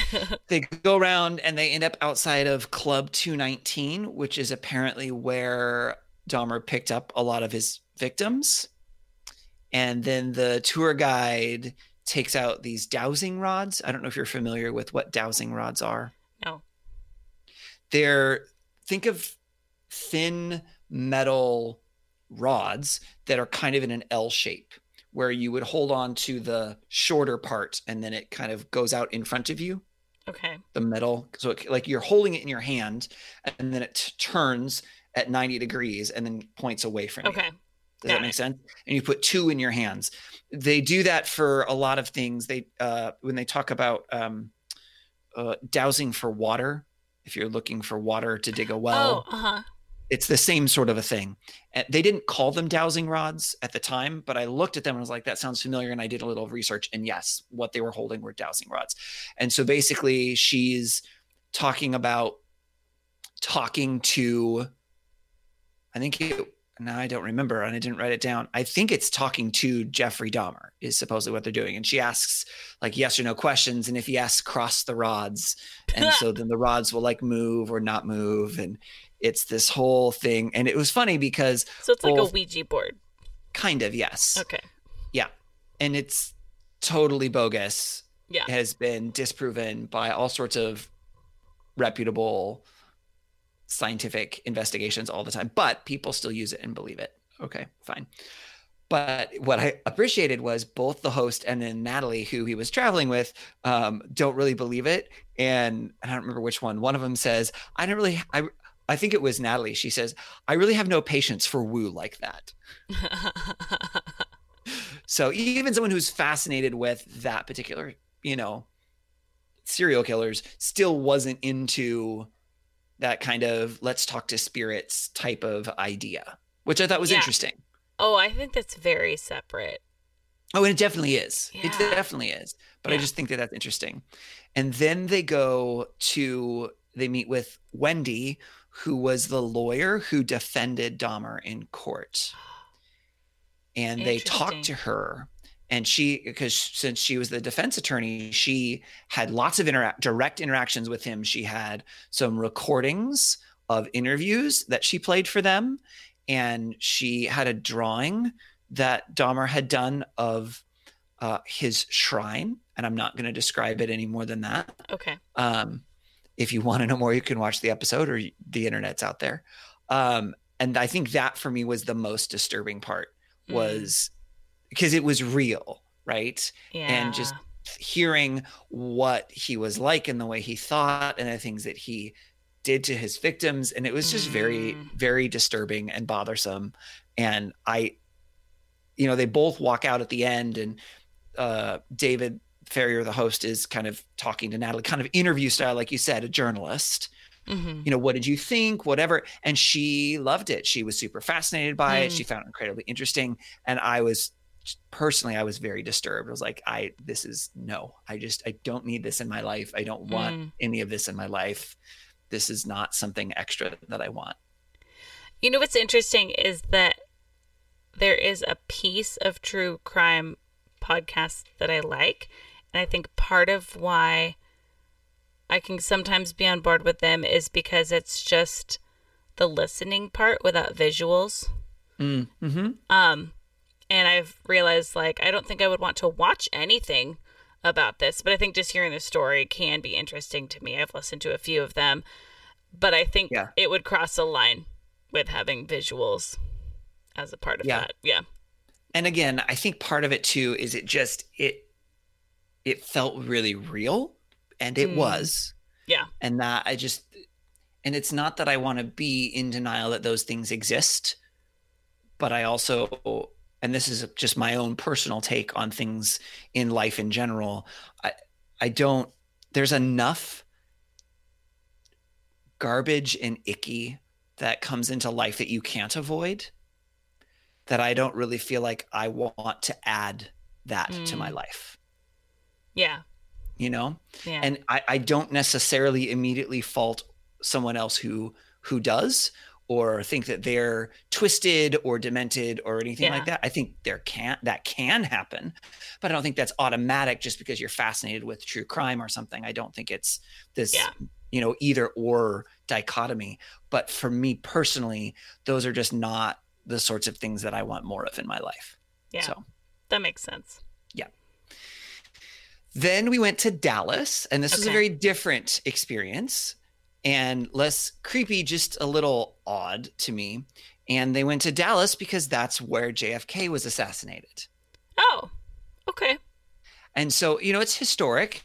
they go around and they end up outside of Club 219, which is apparently where Dahmer picked up a lot of his victims. And then the tour guide takes out these dowsing rods. I don't know if you're familiar with what dowsing rods are. No. They're, think of thin metal rods that are kind of in an L shape where you would hold on to the shorter part and then it kind of goes out in front of you Okay. the metal so it, like you're holding it in your hand and then it t- turns at 90 degrees and then points away from you Okay. does got that make it. sense and you put two in your hands they do that for a lot of things they uh when they talk about um uh dowsing for water if you're looking for water to dig a well oh, uh-huh. It's the same sort of a thing. Eh, they didn't call them dowsing rods at the time, but I looked at them and was like, that sounds familiar. And I did a little research, and yes, what they were holding were dowsing rods. And so basically, she's talking about talking to, I think it, now I don't remember and I didn't write it down. I think it's talking to Jeffrey Dahmer is supposedly what they're doing. And she asks like yes or no questions. And if yes, cross the rods. And so then the rods will like move or not move. And it's this whole thing. And it was funny because So it's like a Ouija board. kind of, yes. Okay. Yeah. And it's totally bogus. Yeah. Has been disproven by all sorts of reputable scientific investigations all the time, but people still use it and believe it. Okay, fine. But what I appreciated was both the host and then Natalie, who he was traveling with, um, don't really believe it. And I don't remember which one. One of them says, "I don't really." I I think it was Natalie. She says, "I really have no patience for woo like that." So even someone who's fascinated with that particular, you know, serial killers still wasn't into that kind of let's talk to spirits type of idea, which I thought was Yeah. interesting. oh, I think that's very separate. Oh, and it definitely is. It definitely is. But I just think that that's interesting. And then they go to they meet with Wendy, who was the lawyer who defended Dahmer in court. And they talked to her and she because since she was the defense attorney, she had lots of interact direct interactions with him. She had some recordings of interviews that she played for them and she had a drawing that Dahmer had done of uh, his shrine, and I'm not going to describe it any more than that. Okay. Um, if you want to know more, you can watch the episode, or the internet's out there. Um, and I think that for me was the most disturbing part, Mm. was because it was real, right? Yeah. And just hearing what he was like and the way he thought and the things that he did to his victims and it was just very Mm. very disturbing and bothersome and i you know they both walk out at the end and uh david farrier the host is kind of talking to natalie kind of interview style like you said a journalist Mhm. you know what did you think whatever and she loved it she was super fascinated by it Mm. she found it incredibly interesting and i was personally i was very disturbed i was like i this is no i just i don't need this in my life i don't want Mm. any of this in my life this is not something extra that i want You know what's interesting is that there is a piece of true crime podcast that I like. And I think part of why I can sometimes be on board with them is because it's just the listening part without visuals. mm-hmm. Um, and I've realized like I don't think I would want to watch anything about this, but I think just hearing the story can be interesting to me. I've listened to a few of them, but I think Yeah. it would cross a line with having visuals as a part of Yeah. that. Yeah. and again i think part of it too is it just it it felt really real and it Mm. was Yeah. and that i just and it's not that i want to be in denial that those things exist but i also and this is just my own personal take on things in life in general i i don't there's enough garbage and icky that comes into life that you can't avoid that I don't really feel like I want to add that to my Mm. life, Yeah. you know? Yeah. And I, I don't necessarily immediately fault someone else who who does or think that they're twisted or demented or anything Yeah. like that. I think there can that can happen, but I don't think that's automatic just because you're fascinated with true crime or something. I don't think it's this Yeah. you know either or dichotomy. But for me personally, those are just not the sorts of things that I want more of in my life. yeah. So that makes sense. Then we went to Dallas, and this was a very different experience and less creepy, just a little odd to me. And they went to Dallas because that's where JFK was assassinated. Oh. Okay. And so, you know, it's historic,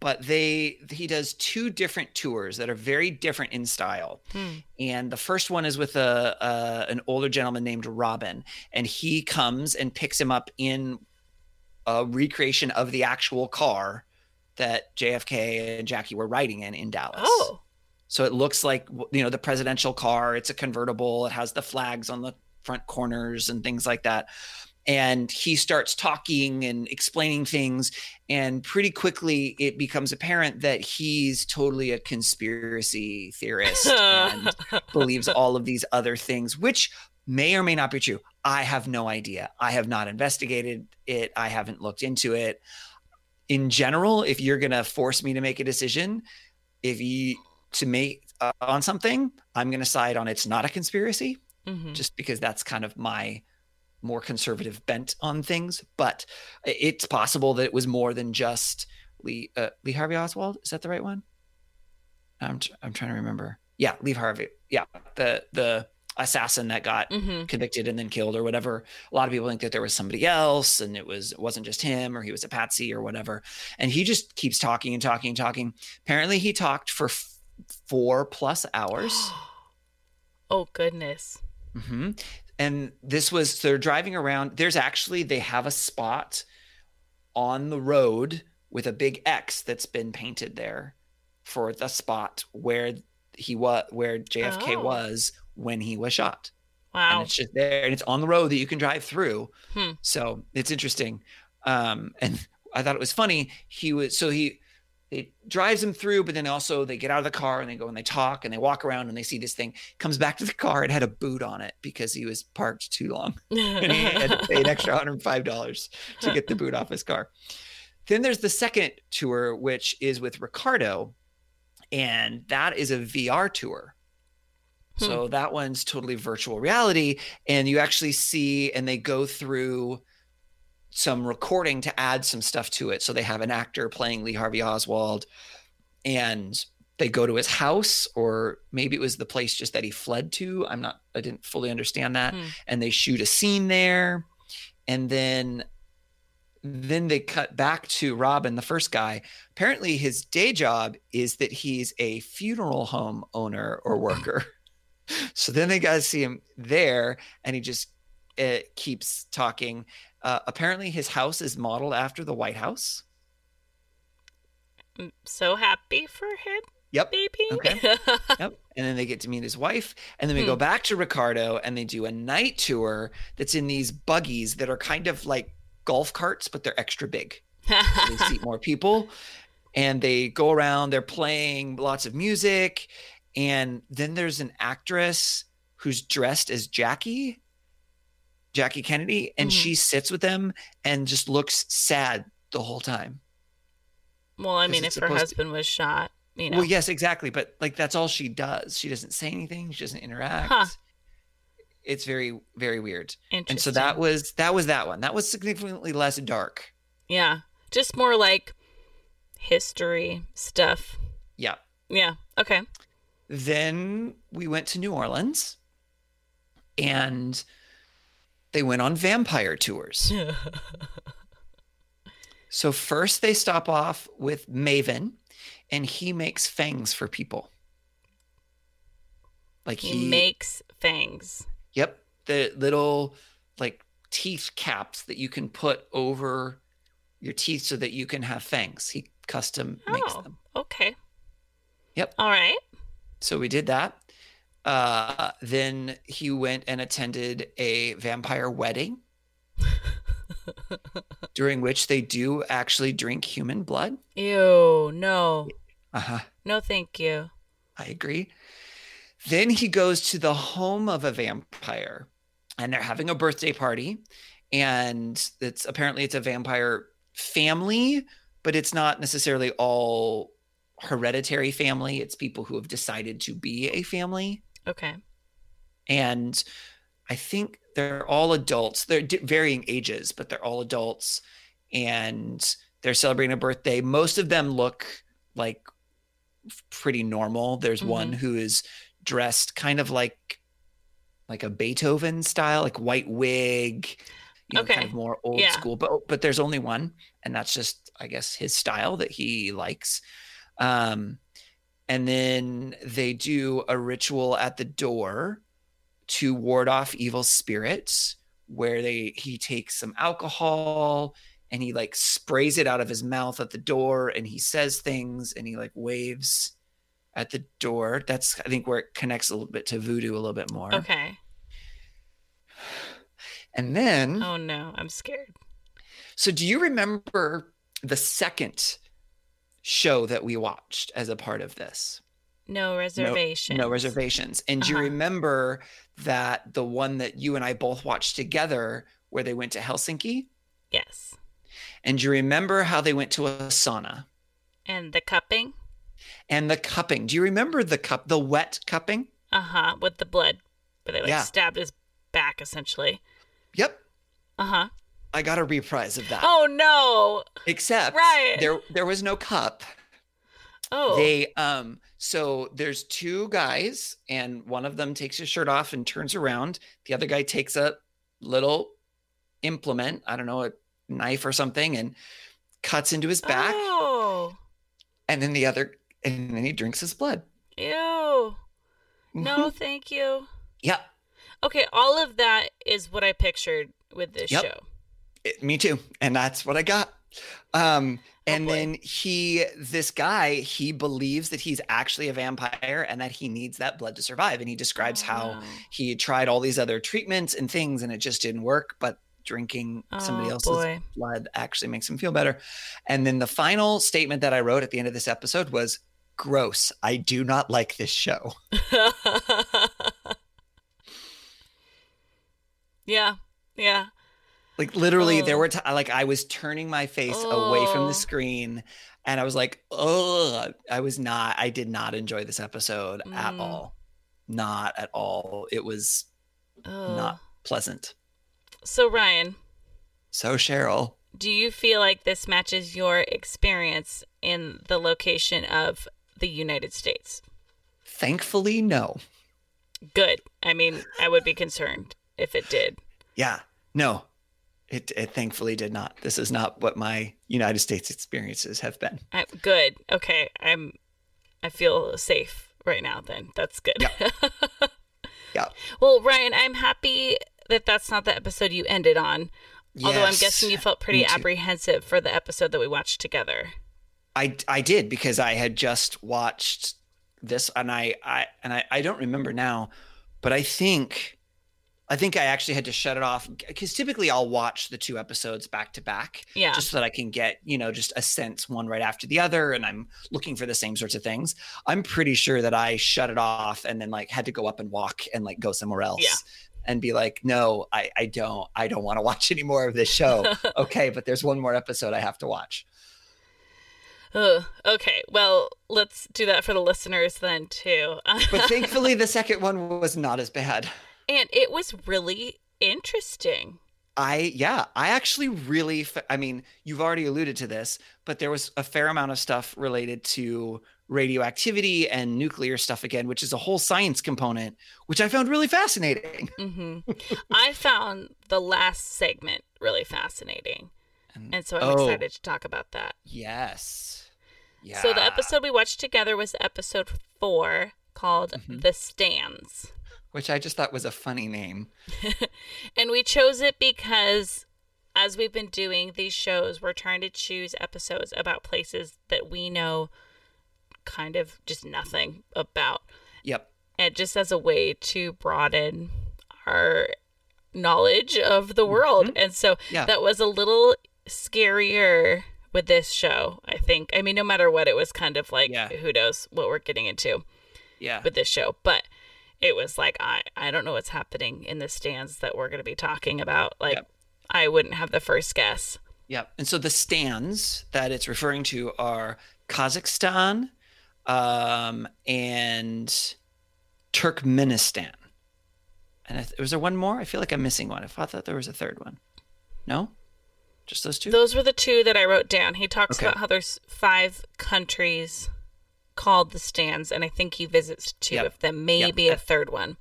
but they he does two different tours that are very different in style. Hmm. And the first one is with a, a an older gentleman named Robin, and he comes and picks him up in a recreation of the actual car that JFK and Jackie were riding in in Dallas. Oh. So it looks like you know the presidential car. It's a convertible. It has the flags on the front corners and things like that. And he starts talking and explaining things, and pretty quickly it becomes apparent that he's totally a conspiracy theorist and believes all of these other things, which may or may not be true. I have no idea. I have not investigated it. I haven't looked into it. In general, if you're going to force me to make a decision, if you to make uh, on something, I'm going to side on it's not a conspiracy, Mhm. just because that's kind of my more conservative bent on things. But it's possible that it was more than just Lee uh, Lee Harvey Oswald. Is that the right one? I'm tr- I'm trying to remember. Yeah, Lee Harvey. Yeah, the the assassin that got Mhm. convicted and then killed or whatever. A lot of people think that there was somebody else and it was it wasn't just him or he was a patsy or whatever. And he just keeps talking and talking and talking. Apparently he talked for f- 4 plus hours. oh goodness. hmm And this was so they're driving around. There's actually they have a spot on the road with a big X that's been painted there for the spot where he was where JFK Oh. was when he was shot. Wow. and it's just there and it's on the road that you can drive through Hmm. so it's interesting um and i thought it was funny he was so he it drives him through but then also they get out of the car and they go and they talk and they walk around and they see this thing comes back to the car it had a boot on it because he was parked too long and he had to pay an extra $105 to get the boot off his car. Then there's the second tour, which is with Ricardo, and that is a VR tour. So that one's totally virtual reality, and you actually see, and they go through some recording to add some stuff to it. So they have an actor playing Lee Harvey Oswald, and they go to his house, or maybe it was the place just that he fled to. I'm not, I didn't fully understand that. Hmm. And they shoot a scene there, and then then they cut back to Robin, the first guy. Apparently, his day job is that he's a funeral home owner or worker. So then they got to see him there, and he just uh, keeps talking. Uh, apparently, his house is modeled after the White House. I'm so happy for him, Yep. baby. Okay. Yep. And then they get to meet his wife. And then we go Hmm. back to Ricardo and they do a night tour that's in these buggies that are kind of like golf carts, but they're extra big. they seat more people and they go around they're playing lots of music and then there's an actress who's dressed as jackie jackie kennedy and Mhm. she sits with them and just looks sad the whole time well, I mean, if her supposed to- husband was shot, you know. well yes exactly but like that's all she does she doesn't say anything she doesn't interact Huh. it's very very weird and so that was that was that one that was significantly less dark Yeah. Just more like history stuff. Yeah. Yeah. Okay. Then we went to New Orleans and they went on vampire tours. so first they stop off with Maven and he makes fangs for people. Like He, he, makes fangs. yep, the little like teeth caps that you can put over your teeth so that you can have fangs. He custom makes Oh, them. okay. Yep. All right. So we did that. Uh, then he went and attended a vampire wedding, during which they do actually drink human blood. Ew. No. Uh huh. No, thank you. I agree. Then he goes to the home of a vampire, and they're having a birthday party, and it's apparently it's a vampire family, but it's not necessarily all hereditary family. It's people who have decided to be a family. Okay. and I think they're all adults. They're di- varying ages, but they're all adults, and they're celebrating a birthday. Most of them look like pretty normal. There's mm-hmm. one who is dressed kind of like like a Beethoven style, like white wig, you know, kind of more old Yeah. school. But but there's only one, and that's just I guess his style that he likes. Um, and then they do a ritual at the door to ward off evil spirits where they he takes some alcohol and he like sprays it out of his mouth at the door and he says things and he like waves at the door that's i think where it connects a little bit to voodoo a little bit more Okay. and then Oh no, I'm scared. so do you remember the second show that we watched as a part of this No reservation. No reservations. And do you Uh-huh. remember that the one that you and I both watched together where they went to Helsinki? Yes. And do you remember how they went to a sauna And the cupping. and the cupping? Do you remember the cup, the wet cupping? Uh huh. With the blood, but they like Yeah. stabbed his back essentially. Yep. Uh huh. I got a reprise of that. Oh no. Except right. there there was no cup. Oh. They um so there's two guys and one of them takes his shirt off and turns around. The other guy takes a little implement, I don't know, a knife or something and cuts into his back Oh. and then the other and then he drinks his blood. Ew. No, thank you. Yep. Okay, all of that is what I pictured with this Yep. show. It- me too. And that's what I got. Um and boy. then he this guy, he believes that he's actually a vampire and that he needs that blood to survive and he describes Oh, how he tried all these other treatments and things and it just didn't work but drinking somebody Oh, else's boy. blood actually makes him feel better and then the final statement that i wrote at the end of this episode was gross i do not like this show yeah. Yeah. Like literally there Oh. were t- like i was turning my face away from Oh. the screen and i was like oh i was not i did not enjoy this episode at Mm. all not at all it was Ugh. not pleasant So Ryan, so cheryl do you feel like this matches your experience in the location of the United States? thankfully no Good. I mean, I would be concerned if it did. Yeah, no, it, it thankfully did not. This is not what my United States experiences have been. I, good. Okay. I'm I feel safe right now then. That's good. Yeah. Well, Ryan, I'm happy that that's not the episode you ended on. Yes, Although I'm guessing you felt pretty apprehensive for the episode that we watched together. I I did because I had just watched this and I I and I, I don't remember now, but I think I think I actually had to shut it off because typically I'll watch the two episodes back to back Yeah. just so that I can get, you know, just a sense one right after the other and I'm looking for the same sorts of things. I'm pretty sure that I shut it off and then like had to go up and walk and like go somewhere else. Yeah. And be like, no, I, I don't, I don't want to watch any more of this show. okay, but there's one more episode I have to watch. Ugh. Okay. Well, let's do that for the listeners then too. But thankfully, the second one was not as bad. And it was really interesting. I yeah, I actually really fa- I mean, you've already alluded to this, but there was a fair amount of stuff related to radioactivity and nuclear stuff again, which is a whole science component, which I found really fascinating. hmm I found the last segment really fascinating. And- And so I'm Oh. excited to talk about that. Yes. Yeah. So the episode we watched together was episode four called Mhm. The Stans. Which I just thought was a funny name. And we chose it because as we've been doing these shows, we're trying to choose episodes about places that we know kind of just nothing about. Yep. And just as a way to broaden our knowledge of the world. And so Mm-hmm. Yeah. that was a little scarier with this show, I think. I mean, no matter what, it was kind of like, Yeah. who knows what we're getting into Yeah. with this show. But it was like, I, I don't know what's happening in the stans that we're going to be talking about. Like, Yep. I wouldn't have the first guess. Yep. And so the stans that it's referring to are Kazakhstan um, and Turkmenistan. And I th- was there one more? I feel like I'm missing one. I thought that there was a third one. No? Just those two? Those were the two that I wrote down. He talks Okay. about how there's five countries called the stans, and I think he visits two Yep. of them, maybe a third one.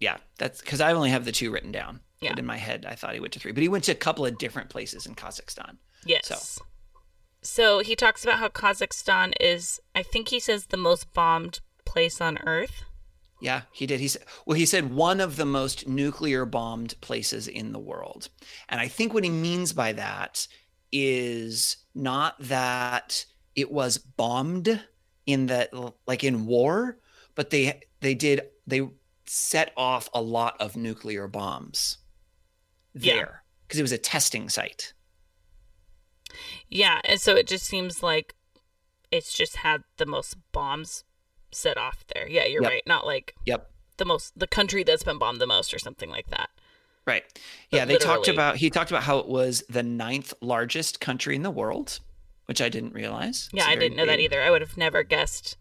yeah. That's because I only have the two written down. Yeah. But in my head, I thought he went to three. But he went to a couple of different places in Kazakhstan. Yes. So. So. he talks about how Kazakhstan is, I think he says, the most bombed place on earth. Yeah, he did. He said, well, he said one of the most nuclear bombed places in the world. And I think what he means by that is not that it was bombed in that like in war, but they they did they set off a lot of nuclear bombs there because it was a testing site. Yeah, and so it just seems like it's just had the most bombs set off there. Yeah, you're Yep. right. Not like Yep. the most, the country that's been bombed the most or something like that. Right. But Yeah, they talked about he talked about how it was the ninth largest country in the world, which I didn't realize. Yeah, I didn't know that either. I would have never guessed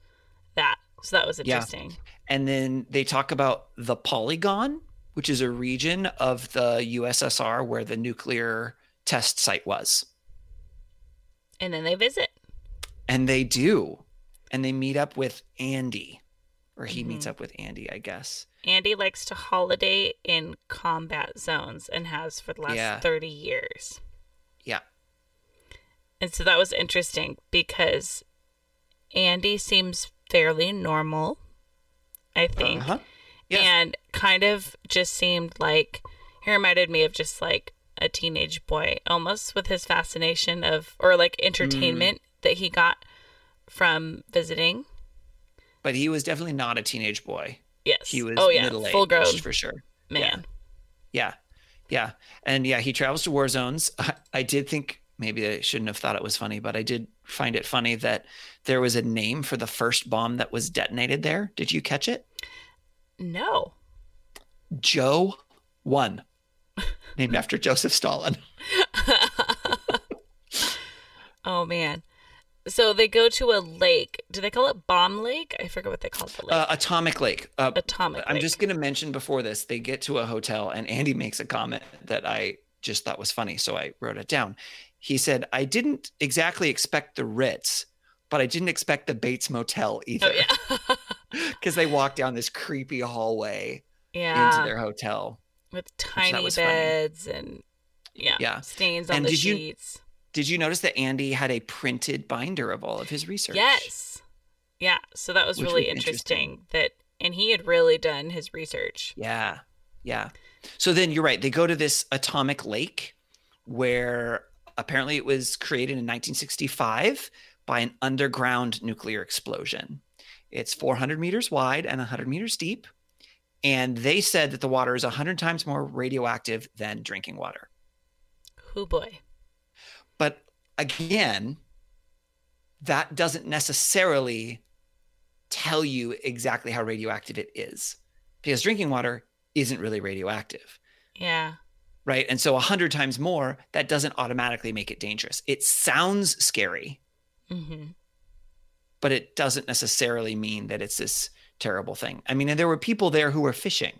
that. So that was interesting. Yeah. And then they talk about the Polygon, which is a region of the USSR where the nuclear test site was. And then they visit. And they do. And they meet up with Andy, or he meets Mhm. up with Andy, I guess. Andy likes to holiday in combat zones and has for the last Yeah. 30 years. Yeah. And so that was interesting because Andy seems fairly normal, I think. Uh-huh. Yeah. And kind of just seemed like he reminded me of just like a teenage boy almost with his fascination of or like entertainment Mm. that he got from visiting. But he was definitely not a teenage boy. Yes. He was oh yeah, middle aged full grown for sure. man. Yeah. Yeah. And yeah, he travels to war zones. I, I did think maybe I shouldn't have thought it was funny, but I did find it funny that there was a name for the first bomb that was detonated there. Did you catch it? No. Joe 1, named after Joseph Stalin. Oh man. So they go to a lake. Do they call it Bomb Lake? I forget what they call the lake. Uh, Atomic Lake. Uh, Atomic I'm Lake. just going to mention before this, they get to a hotel and Andy makes a comment that I just thought was funny. So I wrote it down. He said, I didn't exactly expect the Ritz, but I didn't expect the Bates Motel oh, either. Oh yeah. Because they walk down this creepy hallway yeah. into their hotel. With tiny was funny. beds and yeah, Yeah. stains on And the did you- sheets. Did you notice that Andy had a printed binder of all of his research? Yes. Yeah. So that was Which really was interesting. interesting. That and he had really done his research. Yeah. Yeah. So then you're right. They go to this atomic lake where apparently it was created in 1965 by an underground nuclear explosion. It's 400 meters wide and 100 meters deep. And they said that the water is 100 times more radioactive than drinking water. Who boy. But again, that doesn't necessarily tell you exactly how radioactive it is because drinking water isn't really radioactive. Yeah. Right? And so a hundred times more, that doesn't automatically make it dangerous. It sounds scary, hmm but it doesn't necessarily mean that it's this terrible thing. I mean, and there were people there who were fishing.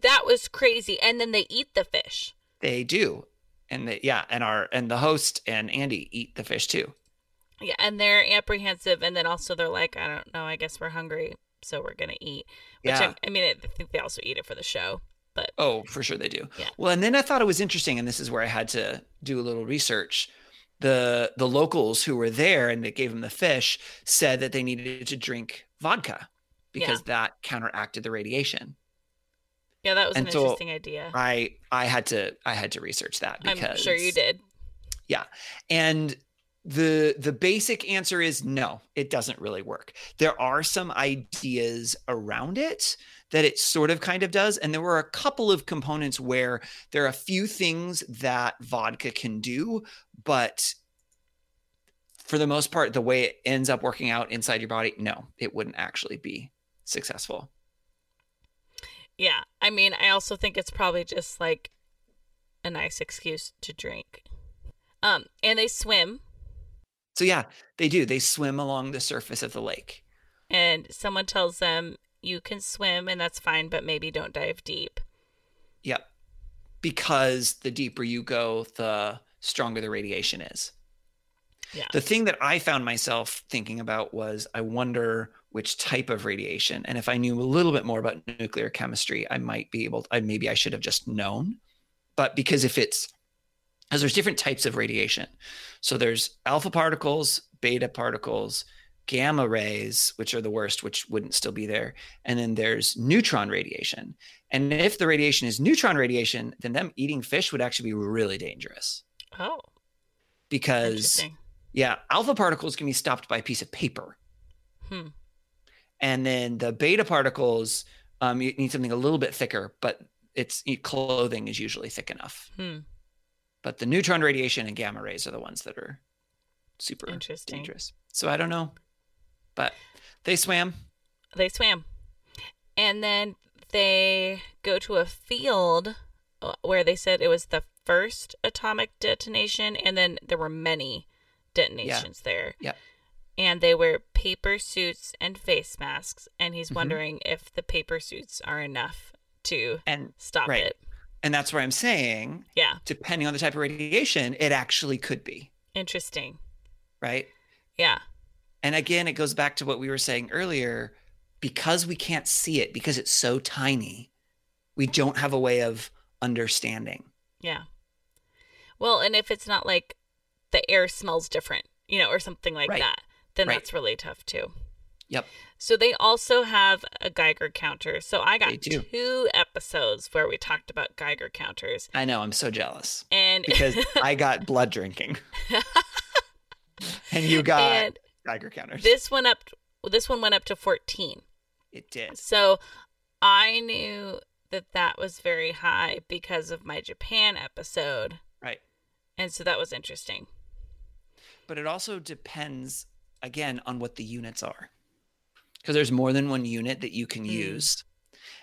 that was crazy. And then they eat the fish. They do. And they, yeah, and our and the host and Andy eat the fish too. Yeah, and they're apprehensive, and then also they're like, I don't know, I guess we're hungry, so we're gonna eat. Which Yeah. I, I mean, I think they also eat it for the show, but Oh, for sure they do. Yeah. Well, and then I thought it was interesting, and this is where I had to do a little research. The the locals who were there and that gave them the fish said that they needed to drink vodka because that counteracted the radiation. yeah, that was And an so interesting idea. I I had to I had to research that because I'm sure you did. Yeah. And the the basic answer is no, it doesn't really work. There are some ideas around it that it sort of kind of does and there were a couple of components where there are a few things that vodka can do, but for the most part the way it ends up working out inside your body, no, it wouldn't actually be successful. Yeah, I mean, I also think it's probably just like a nice excuse to drink. Um, and they swim, So yeah, they do. They swim along the surface of the lake. and someone tells them you can swim, and that's fine, but maybe don't dive deep. Yep. Because the deeper you go, the stronger the radiation is. Yeah. The thing that I found myself thinking about was I wonder which type of radiation. And if I knew a little bit more about nuclear chemistry, I might be able I maybe I should have just known. But because if it's because there's different types of radiation. So there's alpha particles, beta particles, gamma rays, which are the worst, which wouldn't still be there. And then there's neutron radiation. And if the radiation is neutron radiation, then them eating fish would actually be really dangerous Oh, because yeah, alpha particles can be stopped by a piece of paper. Hmm. And then the beta particles, um, you need something a little bit thicker, but it's clothing is usually thick enough. Hmm. But the neutron radiation and gamma rays are the ones that are super dangerous. So I don't know, but they swam. They swam. And then they go to a field uh, where they said it was the first atomic detonation, and then there were many detonations there. Yeah. And they wear paper suits and face masks, and he's Mhm. wondering if the paper suits are enough to And stop Right. it. and that's where I'm saying, Yeah. depending on the type of radiation, it actually could be Interesting. right. Yeah. And again, it goes back to what we were saying earlier. Because we can't see it, because it's so tiny, we don't have a way of understanding. Yeah. Well, and if it's not like the air smells different, you know, or something like Right. that, then Right. that's really tough too. Yep. So they also have a Geiger counter. So I got two episodes where we talked about Geiger counters. I know. I'm so jealous And because I got blood drinking, and you got and Geiger counters. this one up this one went up to 14. it did. So I knew that that was very high because of my Japan episode. Right. And so that was interesting. But it also depends again on what the units are. Because there's more than one unit that you can Mm. use.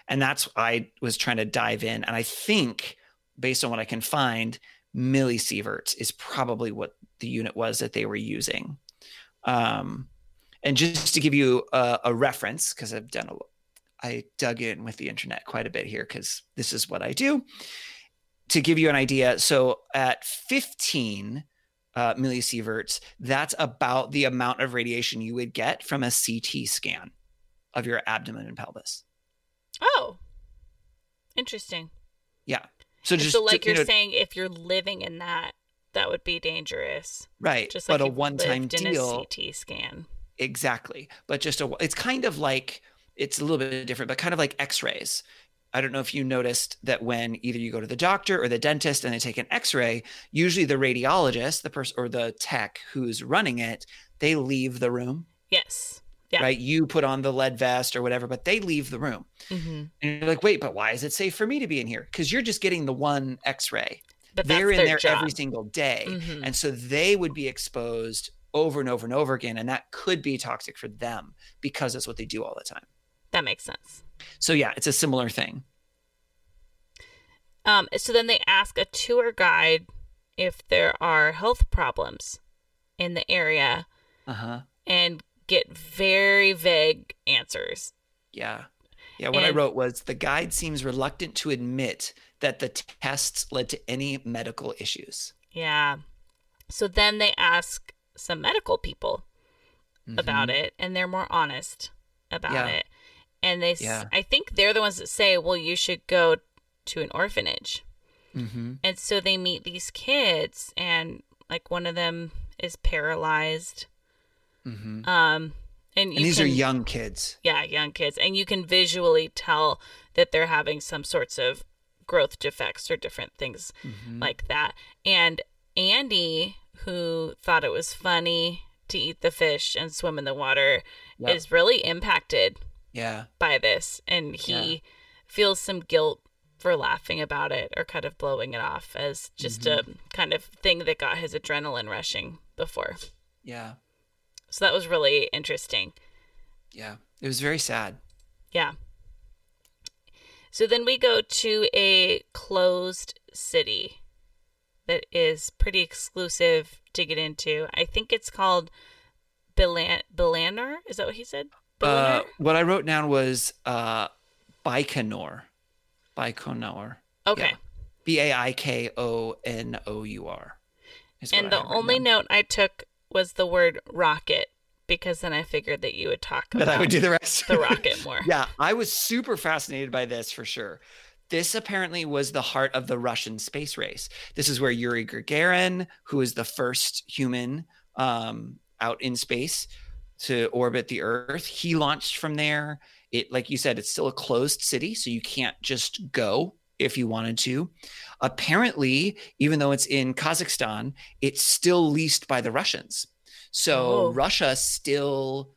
And that's I was trying to dive in. And I think based on what I can find, millisieverts is probably what the unit was that they were using. Um, and just to give you a, a reference, because I've done a I dug in with the internet quite a bit here because this is what I do. To give you an idea, so at 15 uh, millisieverts, that's about the amount of radiation you would get from a CT scan of your abdomen and pelvis. Oh. Interesting. Yeah. So just so like to- you you're know, saying if you're living in that that would be dangerous. right? Just like but a one-time deal, a CT scan. exactly. But just a, it's kind of like it's a little bit different, but kind of like X-rays. I don't know if you noticed that when either you go to the doctor or the dentist and they take an X-ray, usually the radiologist, the person or the tech who's running it, they leave the room. Yes. Yeah. Right? You put on the lead vest or whatever, but they leave the room. hmm And you're like, wait, but why is it safe for me to be in here? Because you're just getting the one X-ray. But They're in there every single day, Mhm. and so they would be exposed over and over and over again, and that could be toxic for them because that's what they do all the time. That makes sense. So yeah, it's a similar thing. Um, so then they ask a tour guide if there are health problems in the area Uh huh. and get very vague answers. Yeah. Yeah, what I wrote was the guide seems reluctant to admit that the tests led to any medical issues. Yeah. So then they ask some medical people about it, and they're more honest about Mm-hmm. Yeah. it. And they, Yeah. I think they're the ones that say, "Well, you should go to an orphanage." Mm-hmm. And so they meet these kids, and like one of them is paralyzed. Mm-hmm. Um, and, And these are young kids. yeah, young kids, and you can visually tell that they're having some sorts of growth defects or different things Mhm. like that. And Andy, who thought it was funny to eat the fish and swim in the water, Yep. is really impacted Yeah. by this, and he feels some guilt for laughing about it or kind of blowing it off as just a kind of thing that got his adrenaline rushing before. Yeah. So that was really interesting. Yeah. It was very sad. Yeah. So then we go to a closed city that is pretty exclusive to get into. I think it's called Bilan- Bilanor. Is that what he said? Uh, what I wrote down was uh, Baikonur. Baikonur. okay. yeah. B A I K O N O U R. And the only down. note I took was the word rocket because then I figured that you would talk about that I would do the rest. the rocket more. yeah, I was super fascinated by this for sure. This apparently was the heart of the Russian space race. This is where Yuri Gagarin, who is the first human um, out in space to orbit the Earth, he launched from there. It, like you said, it's still a closed city, so you can't just go if you wanted to. Apparently, even though it's in Kazakhstan, it's still leased by the Russians. So Oh. Russia still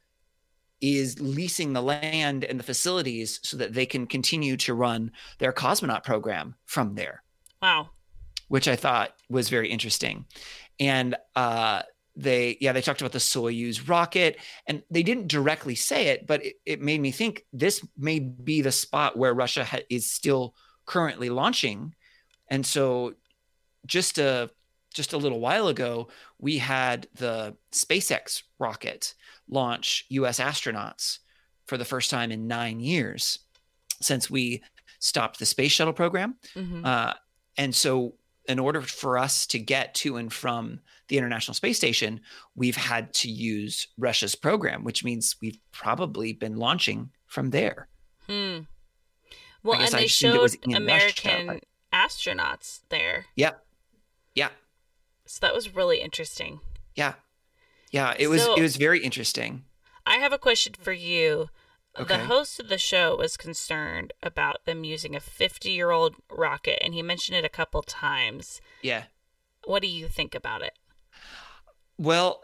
is leasing the land and the facilities so that they can continue to run their cosmonaut program from there, Wow. which I thought was very interesting. And uh, they, yeah, they talked about the Soyuz rocket, and they didn't directly say it, but it, it made me think this may be the spot where Russia ha- is still currently launching. And so, just a just a little while ago, we had the SpaceX rocket launch US astronauts for the first time in nine years since we stopped the space shuttle program. hmm Uh, and so, in order for us to get to and from the International Space Station, we've had to use Russia's program, which means we've probably been launching from there. Hmm. Well, and I they showed was in Russia, American astronauts there. Yeah. So that was really interesting. Yeah. Yeah. It was, So- it was very interesting. I have a question for you. Okay. The host of the show was concerned about them using a 50 year old rocket, and he mentioned it a couple times. Yeah. What do you think about it? Well,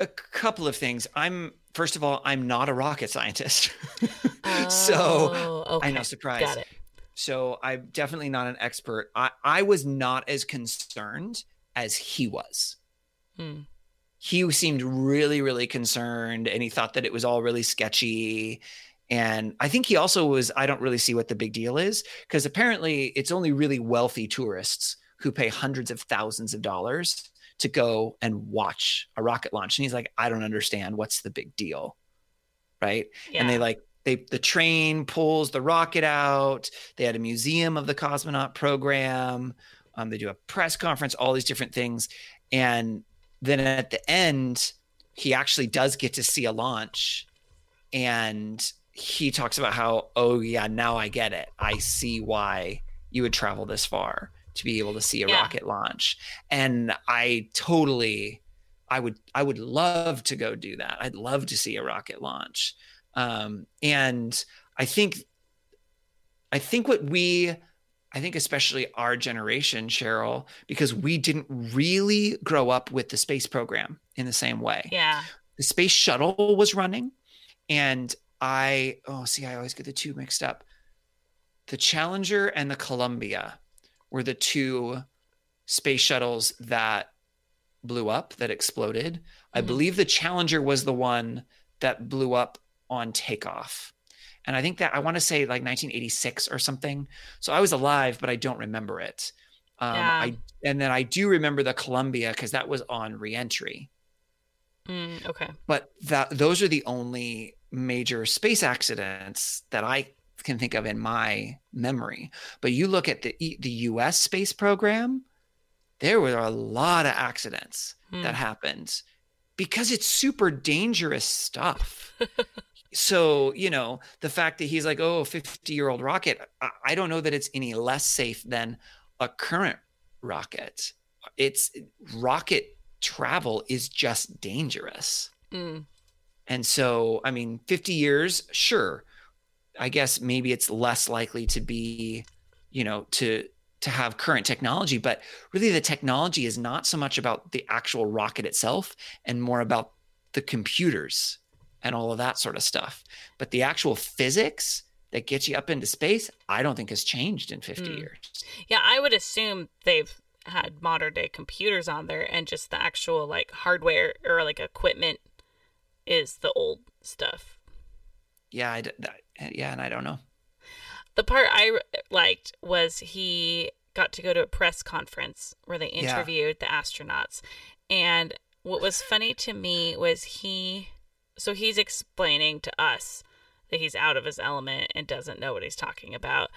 a, couple of things. I'm first of all, I'm not a rocket scientist, so Oh, okay. I know surprise. Got it. So I'm definitely not an expert. I, I was not as concerned as he was. Hmm. He seemed really, really concerned, and he thought that it was all really sketchy. And I think he also was. I don't really see what the big deal is because apparently it's only really wealthy tourists who pay hundreds of thousands of dollars to go and watch a rocket launch. And he's like, I don't understand. What's the big deal? Right. Yeah. And they like, they, the train pulls the rocket out. They had a museum of the cosmonaut program. Um, they do a press conference, all these different things. And then at the end, he actually does get to see a launch. And he talks about how, oh, yeah, now I get it. I see why you would travel this far to be able to see a Yeah. rocket launch. And I totally, I would, I would love to go do that. I'd love to see a rocket launch. Um, and I think, I think what we, I think especially our generation, Cheryl, because we didn't really grow up with the space program in the same way yeah. the space shuttle was running and i oh see i always get the two mixed up the challenger and the columbia were the two space shuttles that blew up that exploded i Mhm. believe the challenger was the one that blew up on takeoff and i think that i want to say like 1986 or something so i was alive but i don't remember it um, Yeah. I, and then i do remember the columbia because that was on reentry Mm, okay. but that those are the only major space accidents that I can think of in my memory. But you look at the the U.S. space program, there were a lot of accidents Hmm. that happened because it's super dangerous stuff. so you know the fact that he's like, oh, 50 year old rocket, I, I don't know that it's any less safe than a current rocket. It's rocket travel is just dangerous. Mm. And so, I mean, 50 years, sure. I guess maybe it's less likely to be, you know, to to have current technology, but really the technology is not so much about the actual rocket itself and more about the computers and all of that sort of stuff. But the actual physics that gets you up into space, I don't think has changed in 50 Hmm. years. Yeah, I would assume they've had modern day computers on there and just the actual like hardware or like equipment is the old stuff. Yeah, I, yeah, and I don't know. The part I liked was he got to go to a press conference where they Yeah. interviewed the astronauts. And what was funny to me was he, so he's explaining to us that he's out of his element and doesn't know what he's talking about.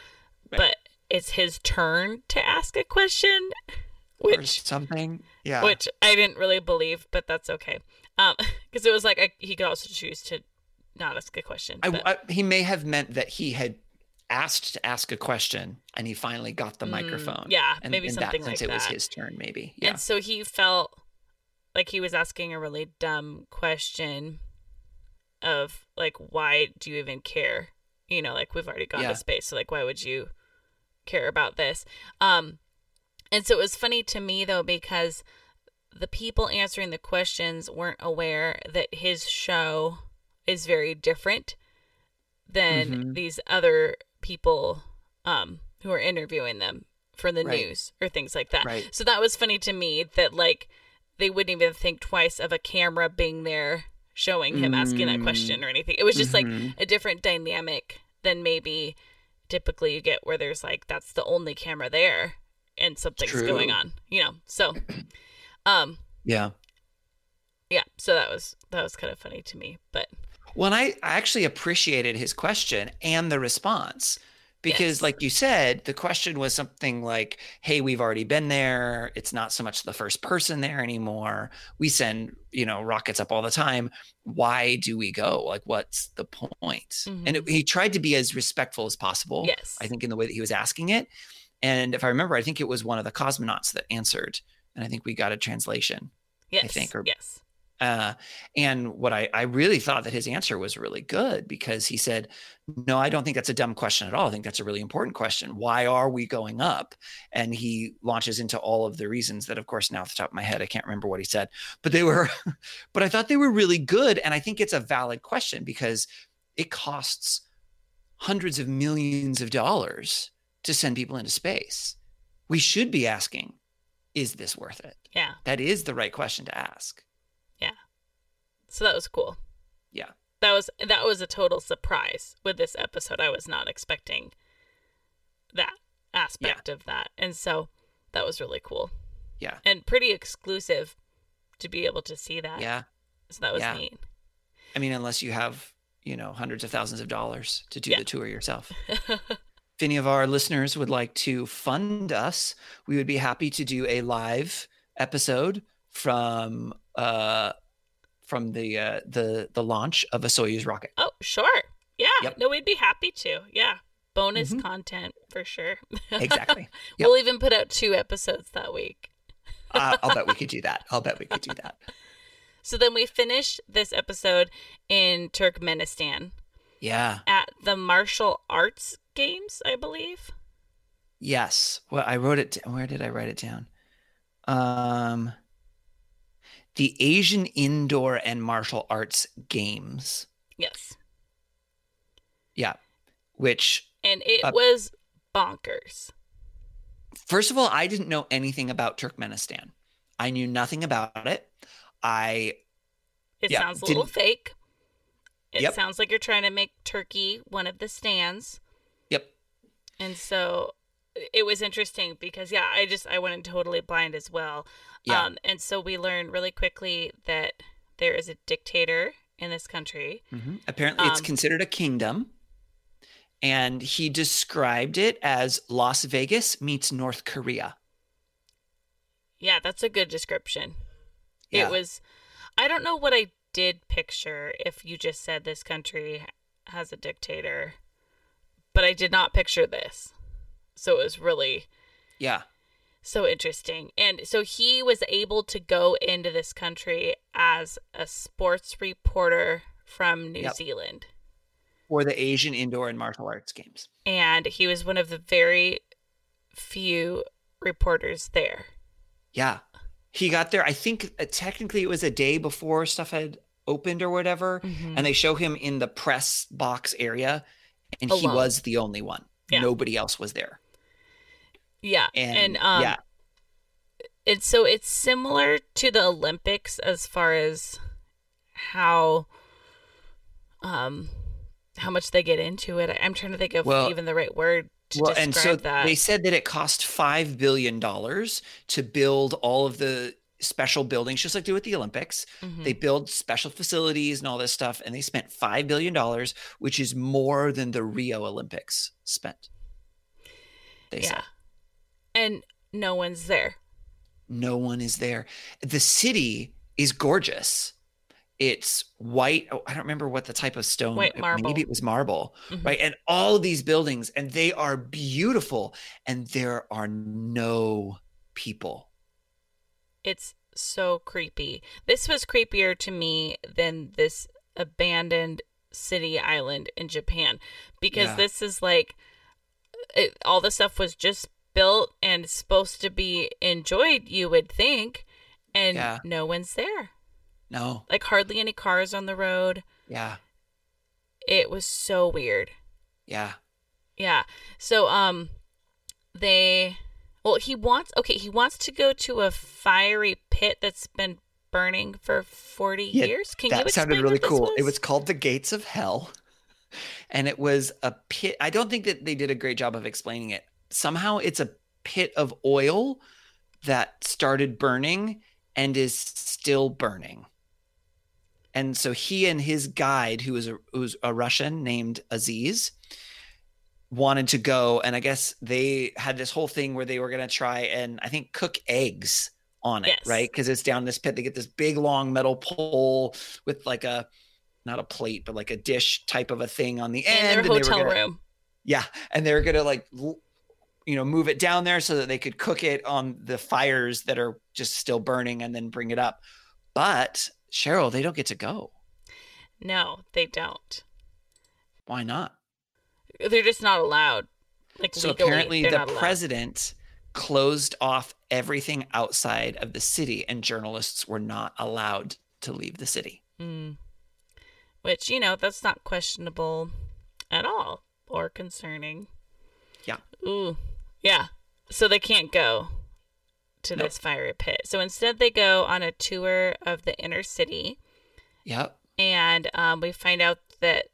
Right. But it's his turn to ask a question, or which something. Yeah. which I didn't really believe, but that's okay. Um, because it was like I, he could also choose to not ask a question. I, I- he may have meant that he had asked to ask a question and he finally got the Mm, microphone. yeah, and maybe in something that like it was his turn. Maybe. Yeah. And so he felt like he was asking a really dumb question of like, why do you even care? You know, like we've already gone Yeah. to space, so like, why would you care about this? Um, and so it was funny to me though because the people answering the questions weren't aware that his show is very different than Mhm. these other people um, who are interviewing them for the Right. news or things like that. Right. So that was funny to me that like they wouldn't even think twice of a camera being there showing him asking that Mm. question or anything. It was just Mhm. like a different dynamic than maybe typically you get where there's like that's the only camera there and something's going on, you know. So um yeah. yeah, so that was that was kind of funny to me, but Well, and I, I actually appreciated his question and the response because, Yes. like you said, the question was something like, Hey, we've already been there. It's not so much the first person there anymore. We send, you know, rockets up all the time. Why do we go? Like, what's the point? And it, mm-hmm. he tried to be as respectful as possible. yes. I think in the way that he was asking it. And if I remember, I think it was one of the cosmonauts that answered. And I think we got a translation. yes, I think, or- yes. Uh, and what I, I really thought that his answer was really good because he said, No, I don't think that's a dumb question at all. I think that's a really important question. Why are we going up? And he launches into all of the reasons that, of course, now off the top of my head, I can't remember what he said, but they were, but I thought they were really good. And I think it's a valid question because it costs hundreds of millions of dollars to send people into space. We should be asking, Is this worth it? Yeah. That is the right question to ask. So that was cool. Yeah. That was that was a total surprise with this episode. I was not expecting that aspect of that. And so that was really cool. Yeah. And pretty exclusive to be able to see that. Yeah. So that was Yeah. neat. I mean, unless you have, you know, hundreds of thousands of dollars to do Yeah. the tour yourself. if any of our listeners would like to fund us, we would be happy to do a live episode from uh from the uh the the launch of a Soyuz rocket. oh, sure. Yeah. Yep. No, we'd be happy to. Yeah. Bonus Mhm. content for sure. Exactly. Yep. We'll even put out two episodes that week. uh, I'll bet we could do that. I'll bet we could do that. So then we finish this episode in Turkmenistan Yeah. at the martial arts games, I believe. Yes. Well, I wrote it. Where did I write it down? Um, the Asian Indoor and Martial Arts Games. Yes. Yeah. Which, And it Uh, was bonkers. first of all, I didn't know anything about Turkmenistan. I knew nothing about it. I It Yeah, sounds a little fake. It Yep. sounds like you're trying to make Turkey one of the stans. yep. And so it was interesting because yeah, I just I went in totally blind as well. Yeah. Um and so we learned really quickly that there is a dictator in this country. Mhm. Apparently, it's Um, considered a kingdom, and he described it as Las Vegas meets North Korea. Yeah, that's a good description. Yeah. It was I don't know what I did picture if you just said this country has a dictator, but I did not picture this. So it was really Yeah. so interesting. And so he was able to go into this country as a sports reporter from New Yep. Zealand. For the Asian Indoor and Martial Arts Games. And he was one of the very few reporters there. Yeah. He got there, I think uh, technically it was a day before stuff had opened or whatever. Mhm. And they show him in the press box area, and he was the only one. Yeah. Nobody else was there. Yeah. And, And, um yeah, it's so it's similar to the Olympics as far as how um how much they get into it. I'm trying to think of Well- even the right word to well, describe and so that. they said that it cost five billion dollars to build all of the special buildings, just like they do with the Olympics. Mhm. They build special facilities and all this stuff, and they spent five billion dollars, which is more than the Rio Olympics spent. They yeah. said And no one's there. no one is there. The city is gorgeous. It's white. Oh, I don't remember what the type of stone. White marble. Maybe it was marble, Mhm. right? And all of these buildings, and they are beautiful, and there are no people. It's so creepy. This was creepier to me than this abandoned city island in Japan because Yeah. this is like it, all the stuff was just built and supposed to be enjoyed, you would think, and Yeah. no one's there. No, Like hardly any cars on the road. yeah, It was so weird. yeah, Yeah. So um they well he wants okay, he wants to go to a fiery pit that's been burning for 40 Yeah, years. Can you that sounded really cool. It was was called the Gates of Hell, and it was a pit. I don't think that they did a great job of explaining it. Somehow, it's a pit of oil that started burning and is still burning. And so he and his guide, who was a, who was a Russian named Aziz, wanted to go. And I guess they had this whole thing where they were going to try and I think cook eggs on it, Yes. right? Because it's down this pit. They get this big long metal pole with like a not a plate, but like a dish type of a thing on the in end. their and they were hotel gonna- room. yeah, and they're gonna like, you know, move it down there so that they could cook it on the fires that are just still burning, and then bring it up. But Cheryl, they don't get to go. No, they don't. Why not? They're just not allowed. Like So legally, apparently, the president closed off everything outside of the city, and journalists were not allowed to leave the city. Mm. Which, you know, that's not questionable at all or concerning. Yeah. Ooh. Yeah. So they can't go to Nope. this fiery pit. So instead, they go on a tour of the inner city. Yep. And um, we find out that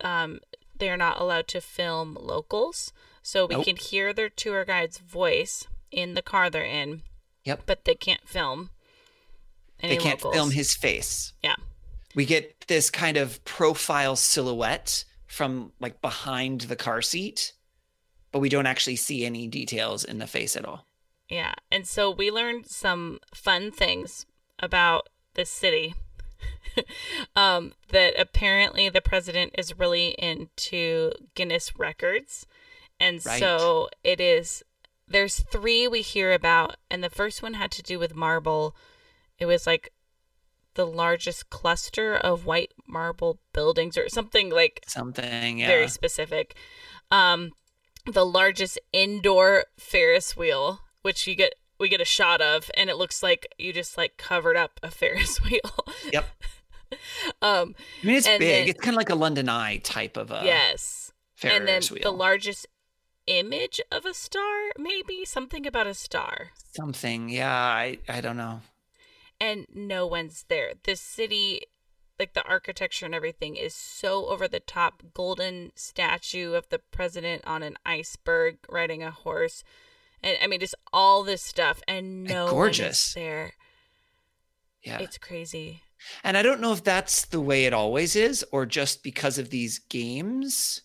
um, they're not allowed to film locals. So we Nope. can hear their tour guide's voice in the car they're in, Yep. but they can't film. They can't locals. film his face. Yeah. We get this kind of profile silhouette from like behind the car seat, but we don't actually see any details in the face at all. Yeah. And so we learned some fun things about this city. um, that apparently the president is really into Guinness records. And Right. so it is there's three we hear about and the first one had to do with marble. It was like the largest cluster of white marble buildings or something like Something, yeah. very specific. Um, the largest indoor Ferris wheel, which you get we get a shot of, and it looks like you just like covered up a Ferris wheel. Yep. um, I mean, it's big. then- it's kind of like a London Eye type of a yes, Ferris and then wheel. the largest image of a star, maybe something about a star, Something, yeah. I I don't know. and no one's there. This city. Like the architecture and everything is so over the top. Golden statue of the president on an iceberg riding a horse. And I mean just all this stuff, and no gorgeous. one is there. Yeah. It's crazy. And I don't know if that's the way it always is or just because of these games.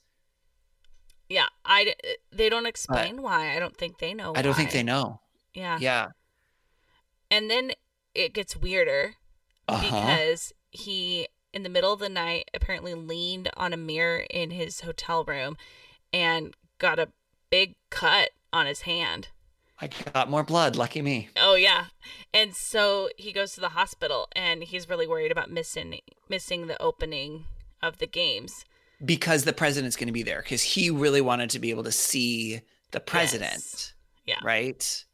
Yeah. I they don't explain why. I don't think they know. I don't think they know. Yeah. Yeah. And then it gets weirder Uh-huh. because he in the middle of the night apparently leaned on a mirror in his hotel room and got a big cut on his hand. I got more blood. Lucky me. Oh yeah. And so he goes to the hospital and he's really worried about missing missing the opening of the games. Because the president's going to be there. Because he really wanted to be able to see the president. Yes. Yeah. Right.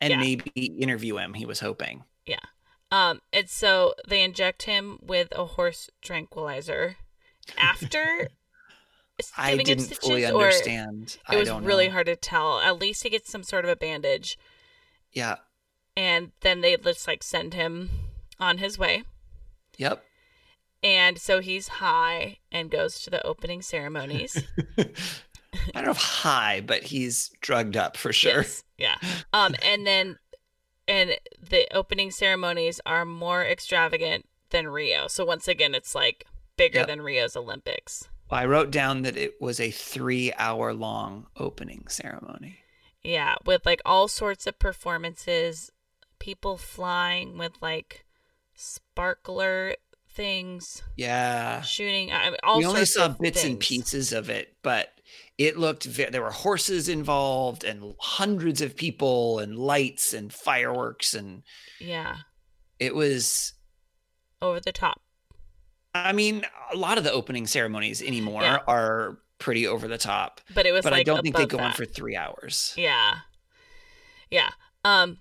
And Yeah. maybe interview him. He was hoping. Um and so they inject him with a horse tranquilizer after I didn't fully stitches, or understand. It I was don't really know. hard to tell. At least he gets some sort of a bandage Yeah. and then they just like send him on his way. Yep. And so he's high and goes to the opening ceremonies. I don't know if high, but he's drugged up for sure. Yes. Yeah. Um and then and the opening ceremonies are more extravagant than Rio. So once again it's like bigger Yep. than Rio's Olympics. I wrote down that it was a three hour long opening ceremony. Yeah, with like all sorts of performances, people flying with like sparkler things, Yeah. shooting. I mean, all we only saw bits and pieces of it, but it looked there were horses involved and hundreds of people and lights and fireworks and Yeah, it was over the top. I mean, a lot of the opening ceremonies anymore Yeah. are pretty over the top, But it was but like I don't think they go on for 3 hours. Yeah, yeah. Um,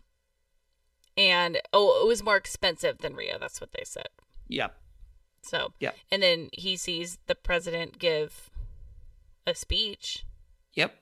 and oh, it was more expensive than Rio. That's what they said. Yep. So Yeah. and then he sees the president give a speech. Yep.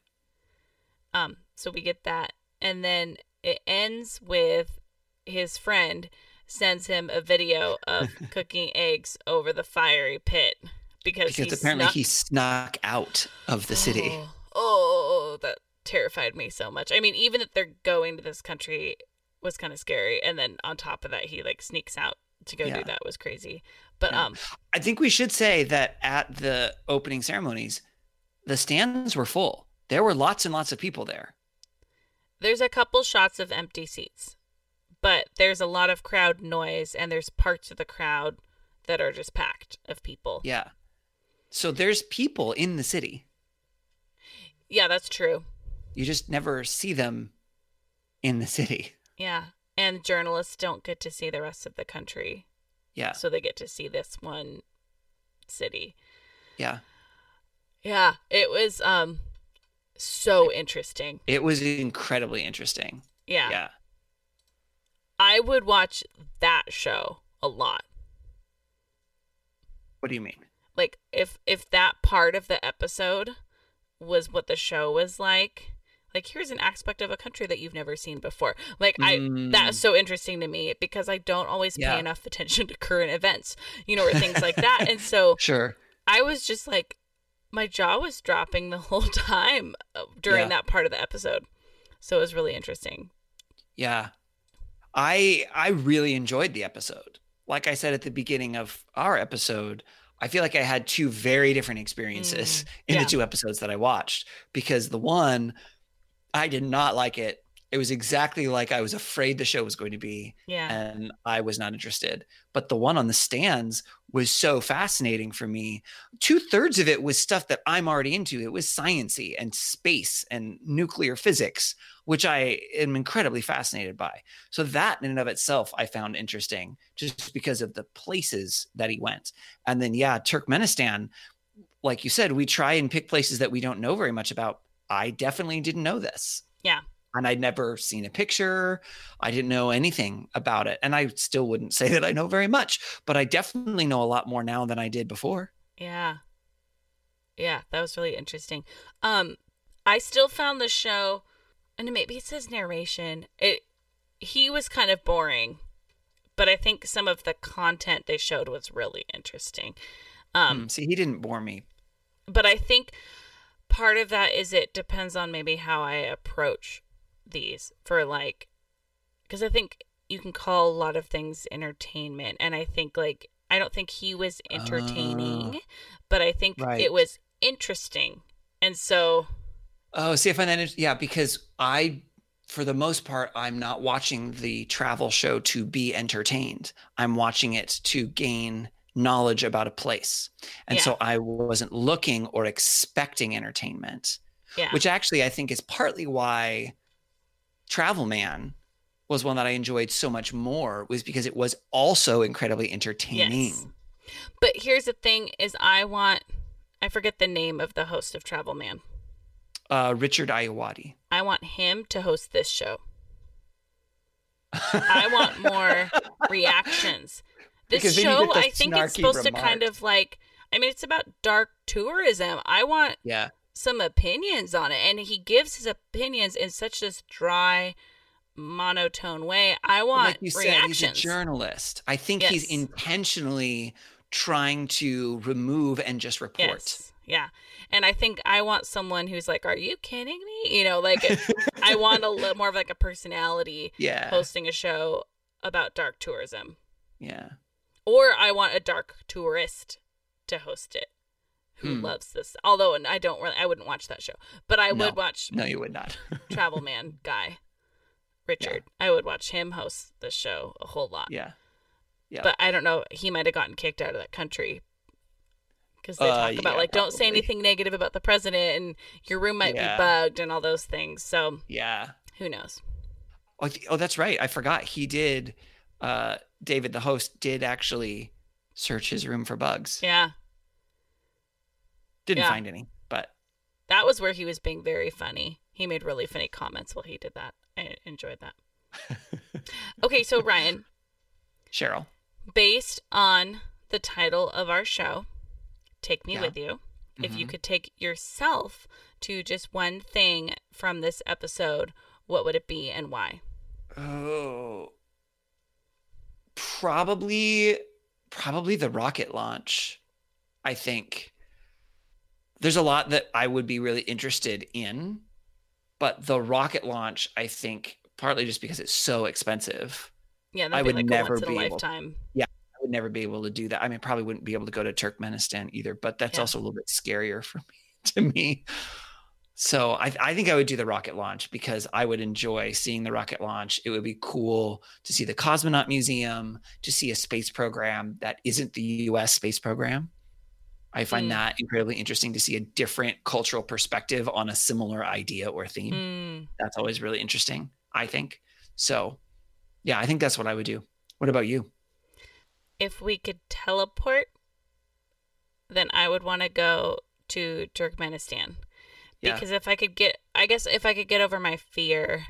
Um, so we get that, and then it ends with his friend sends him a video of cooking eggs over the fiery pit because, Because he apparently snuck- he snuck out of the city. Oh, oh, that terrified me so much. I mean, even that they're going to this country was kind of scary, and then on top of that, he like sneaks out to go Yeah. do that was crazy. But Yeah. um, I think we should say that at the opening ceremonies, the stands were full. There were lots and lots of people there. there's a couple shots of empty seats, but there's a lot of crowd noise, and there's parts of the crowd that are just packed of people. Yeah. So there's people in the city. Yeah, that's true. You just never see them in the city. Yeah. And journalists don't get to see the rest of the country. Yeah. So they get to see this one city. Yeah. Yeah, it was um so interesting. It was incredibly interesting. Yeah. Yeah. I would watch that show a lot. What do you mean? Like if if that part of the episode was what the show was like, like here's an aspect of a country that you've never seen before. Like I that's so interesting to me because I don't always Mm. Yeah. pay enough attention to current events, you know, or things like that. And so Sure. I was just like, my jaw was dropping the whole time uh, during Yeah. that part of the episode. So it was really interesting. Yeah. I I really enjoyed the episode. Like I said at the beginning of our episode, I feel like I had two very different experiences mm, in yeah. the two episodes that I watched because the one I did not like it. It was exactly like I was afraid the show was going to be Yeah. and I was not interested. But the one on the Stans was so fascinating for me. Two thirds of it was stuff that I'm already into. It was sciency and space and nuclear physics, which I am incredibly fascinated by. So that in and of itself, I found interesting just because of the places that he went. And then, yeah, Turkmenistan, like you said, we try and pick places that we don't know very much about. I definitely didn't know this Yeah. and I'd never seen a picture. I didn't know anything about it. And I still wouldn't say that I know very much, but I definitely know a lot more now than I did before. Yeah. Yeah, that was really interesting. Um I still found the show and maybe it says narration. It he was kind of boring, but I think some of the content they showed was really interesting. Um Mm, See, he didn't bore me. but I think part of that is it depends on maybe how I approach these for like because I think you can call a lot of things entertainment and I think like I don't think he was entertaining but I think Right. it was interesting and so Oh, see, if I find that yeah, because I, for the most part, I'm not watching the travel show to be entertained. I'm watching it to gain knowledge about a place, and Yeah. so I wasn't looking or expecting entertainment. Yeah. Which actually I think is partly why Travel Man was one that I enjoyed so much more was because it was also incredibly entertaining. Yes. But here's the thing is I want I forget the name of the host of Travel Man. Uh, Richard Ayoade. I want him to host this show. I want more reactions. This show I think it's supposed to kind of like I mean it's about dark tourism. I want Yeah. some opinions on it and he gives his opinions in such this dry monotone way. I want like you said, reactions. he's a journalist. I think he's intentionally trying to remove and just report. Yes. Yeah. And I think I want someone who's like, "Are you kidding me?" You know, like I want a little more of like a personality Yeah. hosting a show about dark tourism, Yeah. or I want a dark tourist to host it who Hmm. loves this. Although I don't really, I wouldn't watch that show, but I No. would watch No, you would not. Travel Man guy, Richard. I would watch him host the show a whole lot. yeah. Yeah. But I don't know. He might have gotten kicked out of that country because they Uh, talk about yeah, like don't say anything negative about the president and your room might Yeah. be bugged and all those things. So Yeah. who knows? Oh, oh, that's right. I forgot. He did. Uh, David, the host, did actually search his room for bugs. Yeah, Didn't Yeah. find any, but that was where he was being very funny. He made really funny comments while he did that. I enjoyed that. okay, so Ryan, Cheryl. based on the title of our show, Take Me Yeah. With You, if you Mhm. could take yourself to just one thing from this episode, what would it be and why? Oh, probably, probably the rocket launch. I think there's a lot that I would be really interested in, but the rocket launch, I think, partly just because it's so expensive, Yeah, I be would like never a once in a be able- lifetime. Would never be able to do that. I mean, probably wouldn't be able to go to Turkmenistan either, but that's Yeah. also a little bit scarier for me to me. So I, I think I would do the rocket launch because I would enjoy seeing the rocket launch. It would be cool to see the Cosmonaut Museum, to see a space program that isn't the US space program. I find Mm. that incredibly interesting to see a different cultural perspective on a similar idea or theme. Mm, That's always really interesting, I think. So, yeah, I think that's what I would do. What about you? If we could teleport, then I would want to go to Turkmenistan. Yeah. Because if I could get, I guess if I could get over my fear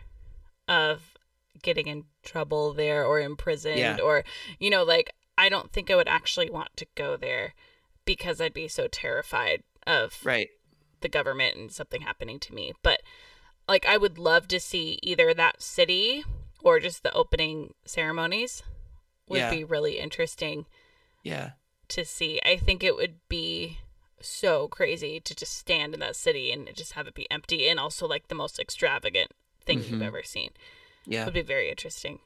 of getting in trouble there or imprisoned Yeah. or, you know, like, I don't think I would actually want to go there because I'd be so terrified of Right. the government and something happening to me. But like I would love to see either that city or just the opening ceremonies would Yeah. be really interesting Yeah. to see. I think it would be so crazy to just stand in that city and just have it be empty and also like the most extravagant thing you've Mhm. ever seen. Yeah. It would be very interesting.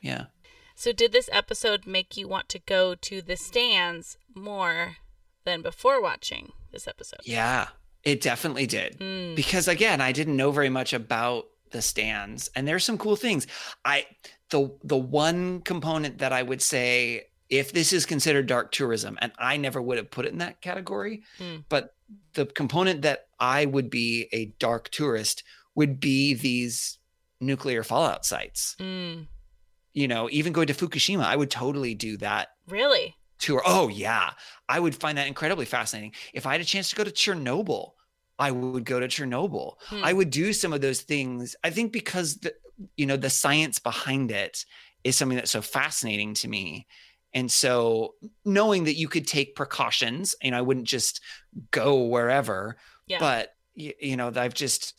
Yeah. So did this episode make you want to go to the Stans more than before watching this episode? Yeah. It definitely did. Mm, Because again, I didn't know very much about the Stans and there's some cool things. I the the one component that I would say if this is considered dark tourism and I never would have put it in that category, Mm. but the component that I would be a dark tourist would be these nuclear fallout sites. mm, You know, even going to Fukushima, I would totally do that really? tour. Oh yeah, I would find that incredibly fascinating. If I had a chance to go to Chernobyl, I would go to Chernobyl. Hmm. I would do some of those things. I think because the you know the science behind it is something that's so fascinating to me. And so knowing that you could take precautions, you know, I wouldn't just go wherever, Yeah. but you, you know, I've just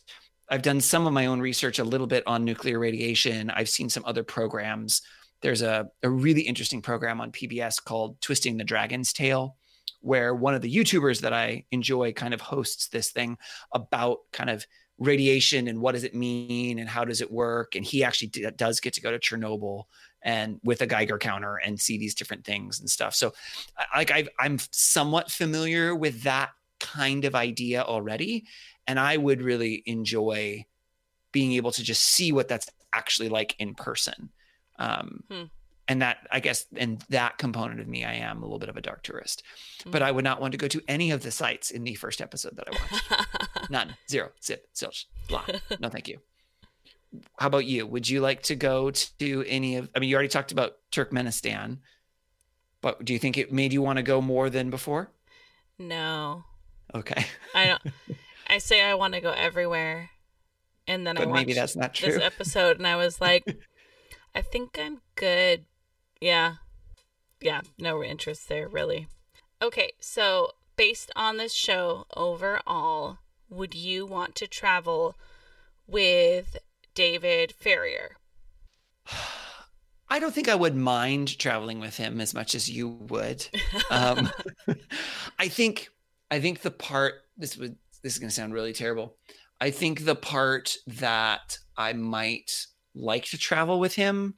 I've done some of my own research a little bit on nuclear radiation. I've seen some other programs. There's a, a really interesting program on PBS called Twisting the Dragon's Tail, where one of the YouTubers that I enjoy kind of hosts this thing about kind of radiation and what does it mean and how does it work. And he actually d- does get to go to Chernobyl and with a Geiger counter and see these different things and stuff. So, I- like, I've, I'm somewhat familiar with that kind of idea already. And I would really enjoy being able to just see what that's actually like in person. Um, Hmm. And that, I guess, in that component of me, I am a little bit of a dark tourist. But Hmm. I would not want to go to any of the sites in the first episode that I watched. None, zero, zip, zilch, blah. No, thank you. How about you? Would you like to go to any of? I mean, you already talked about Turkmenistan, but do you think it made you want to go more than before? no, Okay, I don't. I say I want to go everywhere, and then I but maybe that's not true. this episode, and I was like, I think I'm good. Yeah, yeah, no interest there really. Okay, so based on this show overall, would you want to travel with David Farrier? I don't think I would mind traveling with him as much as you would. Um, I think I think the part this would this is going to sound really terrible. I think the part that I might like to travel with him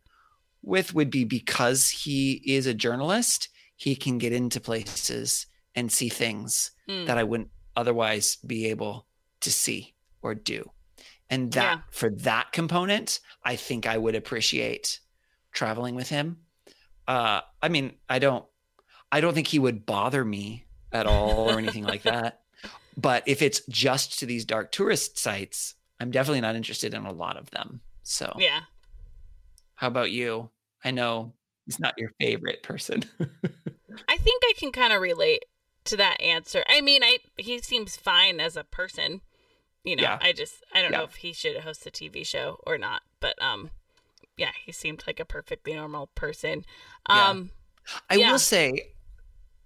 with would be because he is a journalist. He can get into places and see things Hmm. that I wouldn't otherwise be able to see or do. And that Yeah. for that component, I think I would appreciate traveling with him. Uh, I mean, I don't, I don't think he would bother me at all or anything like that. But if it's just to these dark tourist sites, I'm definitely not interested in a lot of them. So, yeah, how about you? I know he's not your favorite person. I think I can kind of relate to that answer. I mean, I he seems fine as a person. You know, Yeah. I just I don't know if he should host a TV show or not, but um yeah, he seemed like a perfectly normal person. Yeah. Um I Yeah. will say,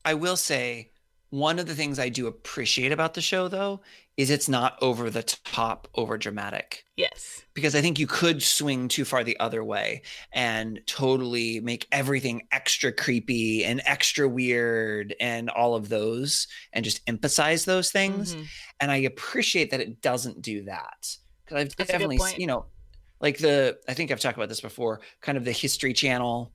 I will say, one of the things I do appreciate about the show, though, is it's not over the top, over dramatic. yes. Because I think you could swing too far the other way and totally make everything extra creepy and extra weird and all of those and just emphasize those things. Mhm. And I appreciate that it doesn't do that. Because I've That's definitely, you know, like the, I think I've talked about this before, kind of the History Channel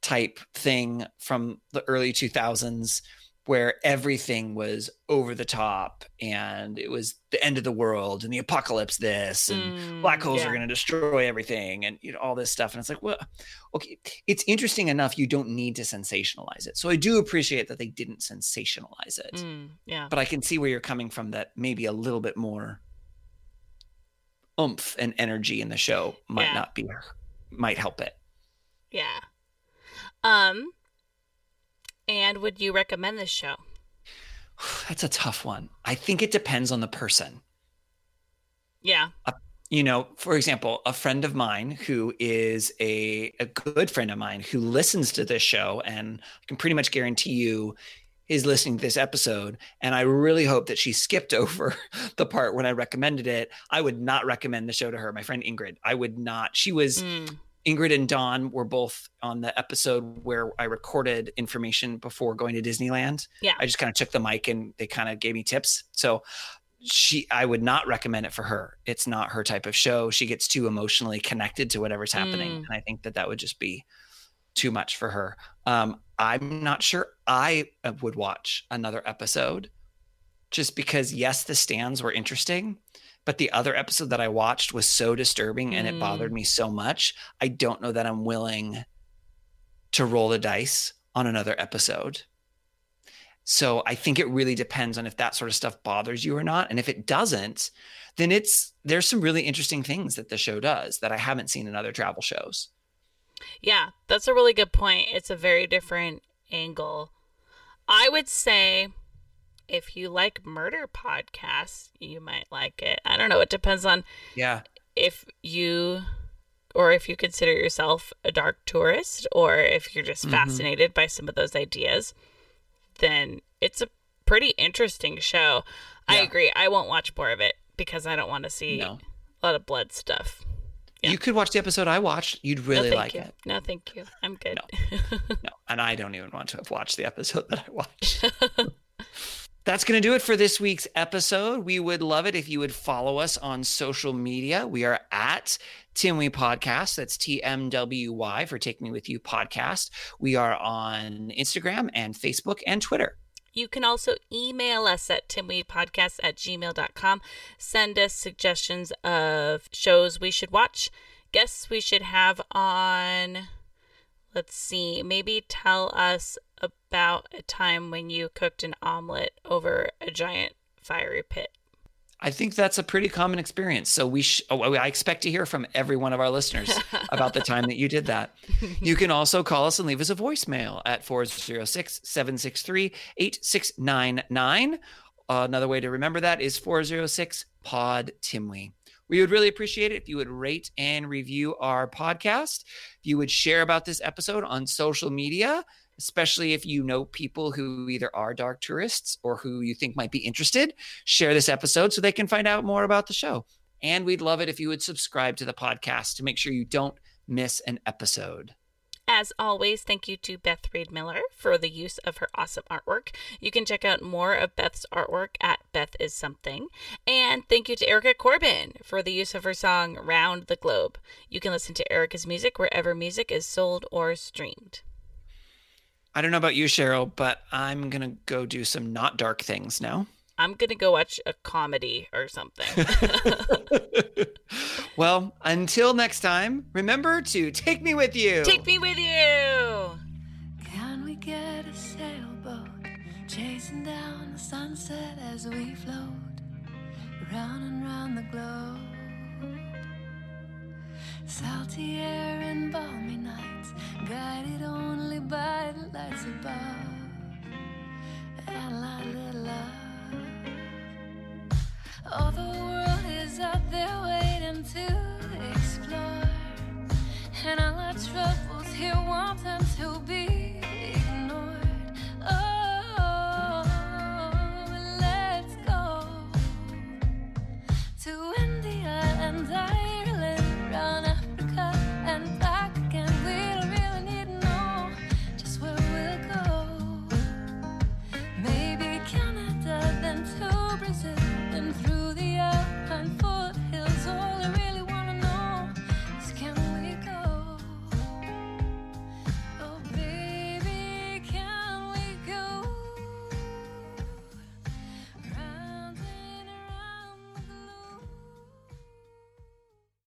type thing from the early 2000s where everything was over the top and it was the end of the world and the apocalypse this and Mm, black holes yeah. are going to destroy everything and you know all this stuff and it's like well okay it's interesting enough you don't need to sensationalize it so i do appreciate that they didn't sensationalize it Mm, yeah. but i can see where you're coming from that maybe a little bit more oomph and energy in the show might Yeah. not be might help it Yeah. Um and would you recommend this show? that's a tough one i think it depends on the person Yeah. you know, for example, a friend of mine who is a, a good friend of mine who listens to this show, and I can pretty much guarantee you is listening to this episode. And I really hope that she skipped over the part when I recommended it. I would not recommend the show to her. My friend Ingrid, I would not. She was Mm, Ingrid and Don were both on the episode where I recorded information before going to Disneyland. Yeah. I just kind of took the mic and they kind of gave me tips. So she I would not recommend it for her. It's not her type of show. She gets too emotionally connected to whatever's happening Mm. and I think that that would just be too much for her. Um I'm not sure I uh, would watch another episode just because yes the Stans were interesting but the other episode that I watched was so disturbing and it Mm. bothered me so much. I don't know that I'm willing to roll the dice on another episode. So I think it really depends on if that sort of stuff bothers you or not. And if it doesn't, then it's there's some really interesting things that the show does that I haven't seen in other travel shows. Yeah, that's a really good point. It's a very different angle. I would say if you like murder podcasts, you might like it. I don't know. It depends on Yeah. if you or if you consider yourself a dark tourist or if you're just Mhm. fascinated by some of those ideas, then it's a pretty interesting show. I agree. I won't watch more of it because I don't want to see No. a lot of blood stuff. Yeah. You could watch the episode I watched. You'd really no, like you. it. No, thank you. I'm good. No, and I don't even want to have watched the episode that I watched. That's going to do it for this week's episode. We would love it if you would follow us on social media. We are at Timwy Podcast. That's TMWY for Take Me With You podcast. We are on Instagram and Facebook and Twitter. You can also email us at timweedpodcast at gmail.com. Send us suggestions of shows we should watch, guests we should have on. Let's see, maybe tell us about a time when you cooked an omelet over a giant fiery pit. I think that's a pretty common experience. So we, sh- oh, oh I expect to hear from every one of our listeners about the time that you did that. You can also call us and leave us a voicemail at 406-763-8699. another way to remember that is 406 pod Timwe. We would really appreciate it if you would rate and review our podcast. If you would share about this episode on social media, especially if you know people who either are dark tourists or who you think might be interested. Share this episode so they can find out more about the show. And we'd love it if you would subscribe to the podcast to make sure you don't miss an episode. As always, thank you to Beth Reed Miller for the use of her awesome artwork. You can check out more of Beth's artwork at Beth is Something. And thank you to Erica Corbin for the use of her song Round the Globe. You can listen to Erica's music wherever music is sold or streamed. I don't know about you, Cheryl, but I'm going to go do some not dark things now. I'm going to go watch a comedy or something. well, until next time, remember to take me with you. Take me with you. Can we get a sailboat chasing down the sunset as we float round and round the globe? Salty air and balmy nights, guided only by the lights above, and a lot of love. All the world is out there waiting to explore, and all our troubles here wanting to be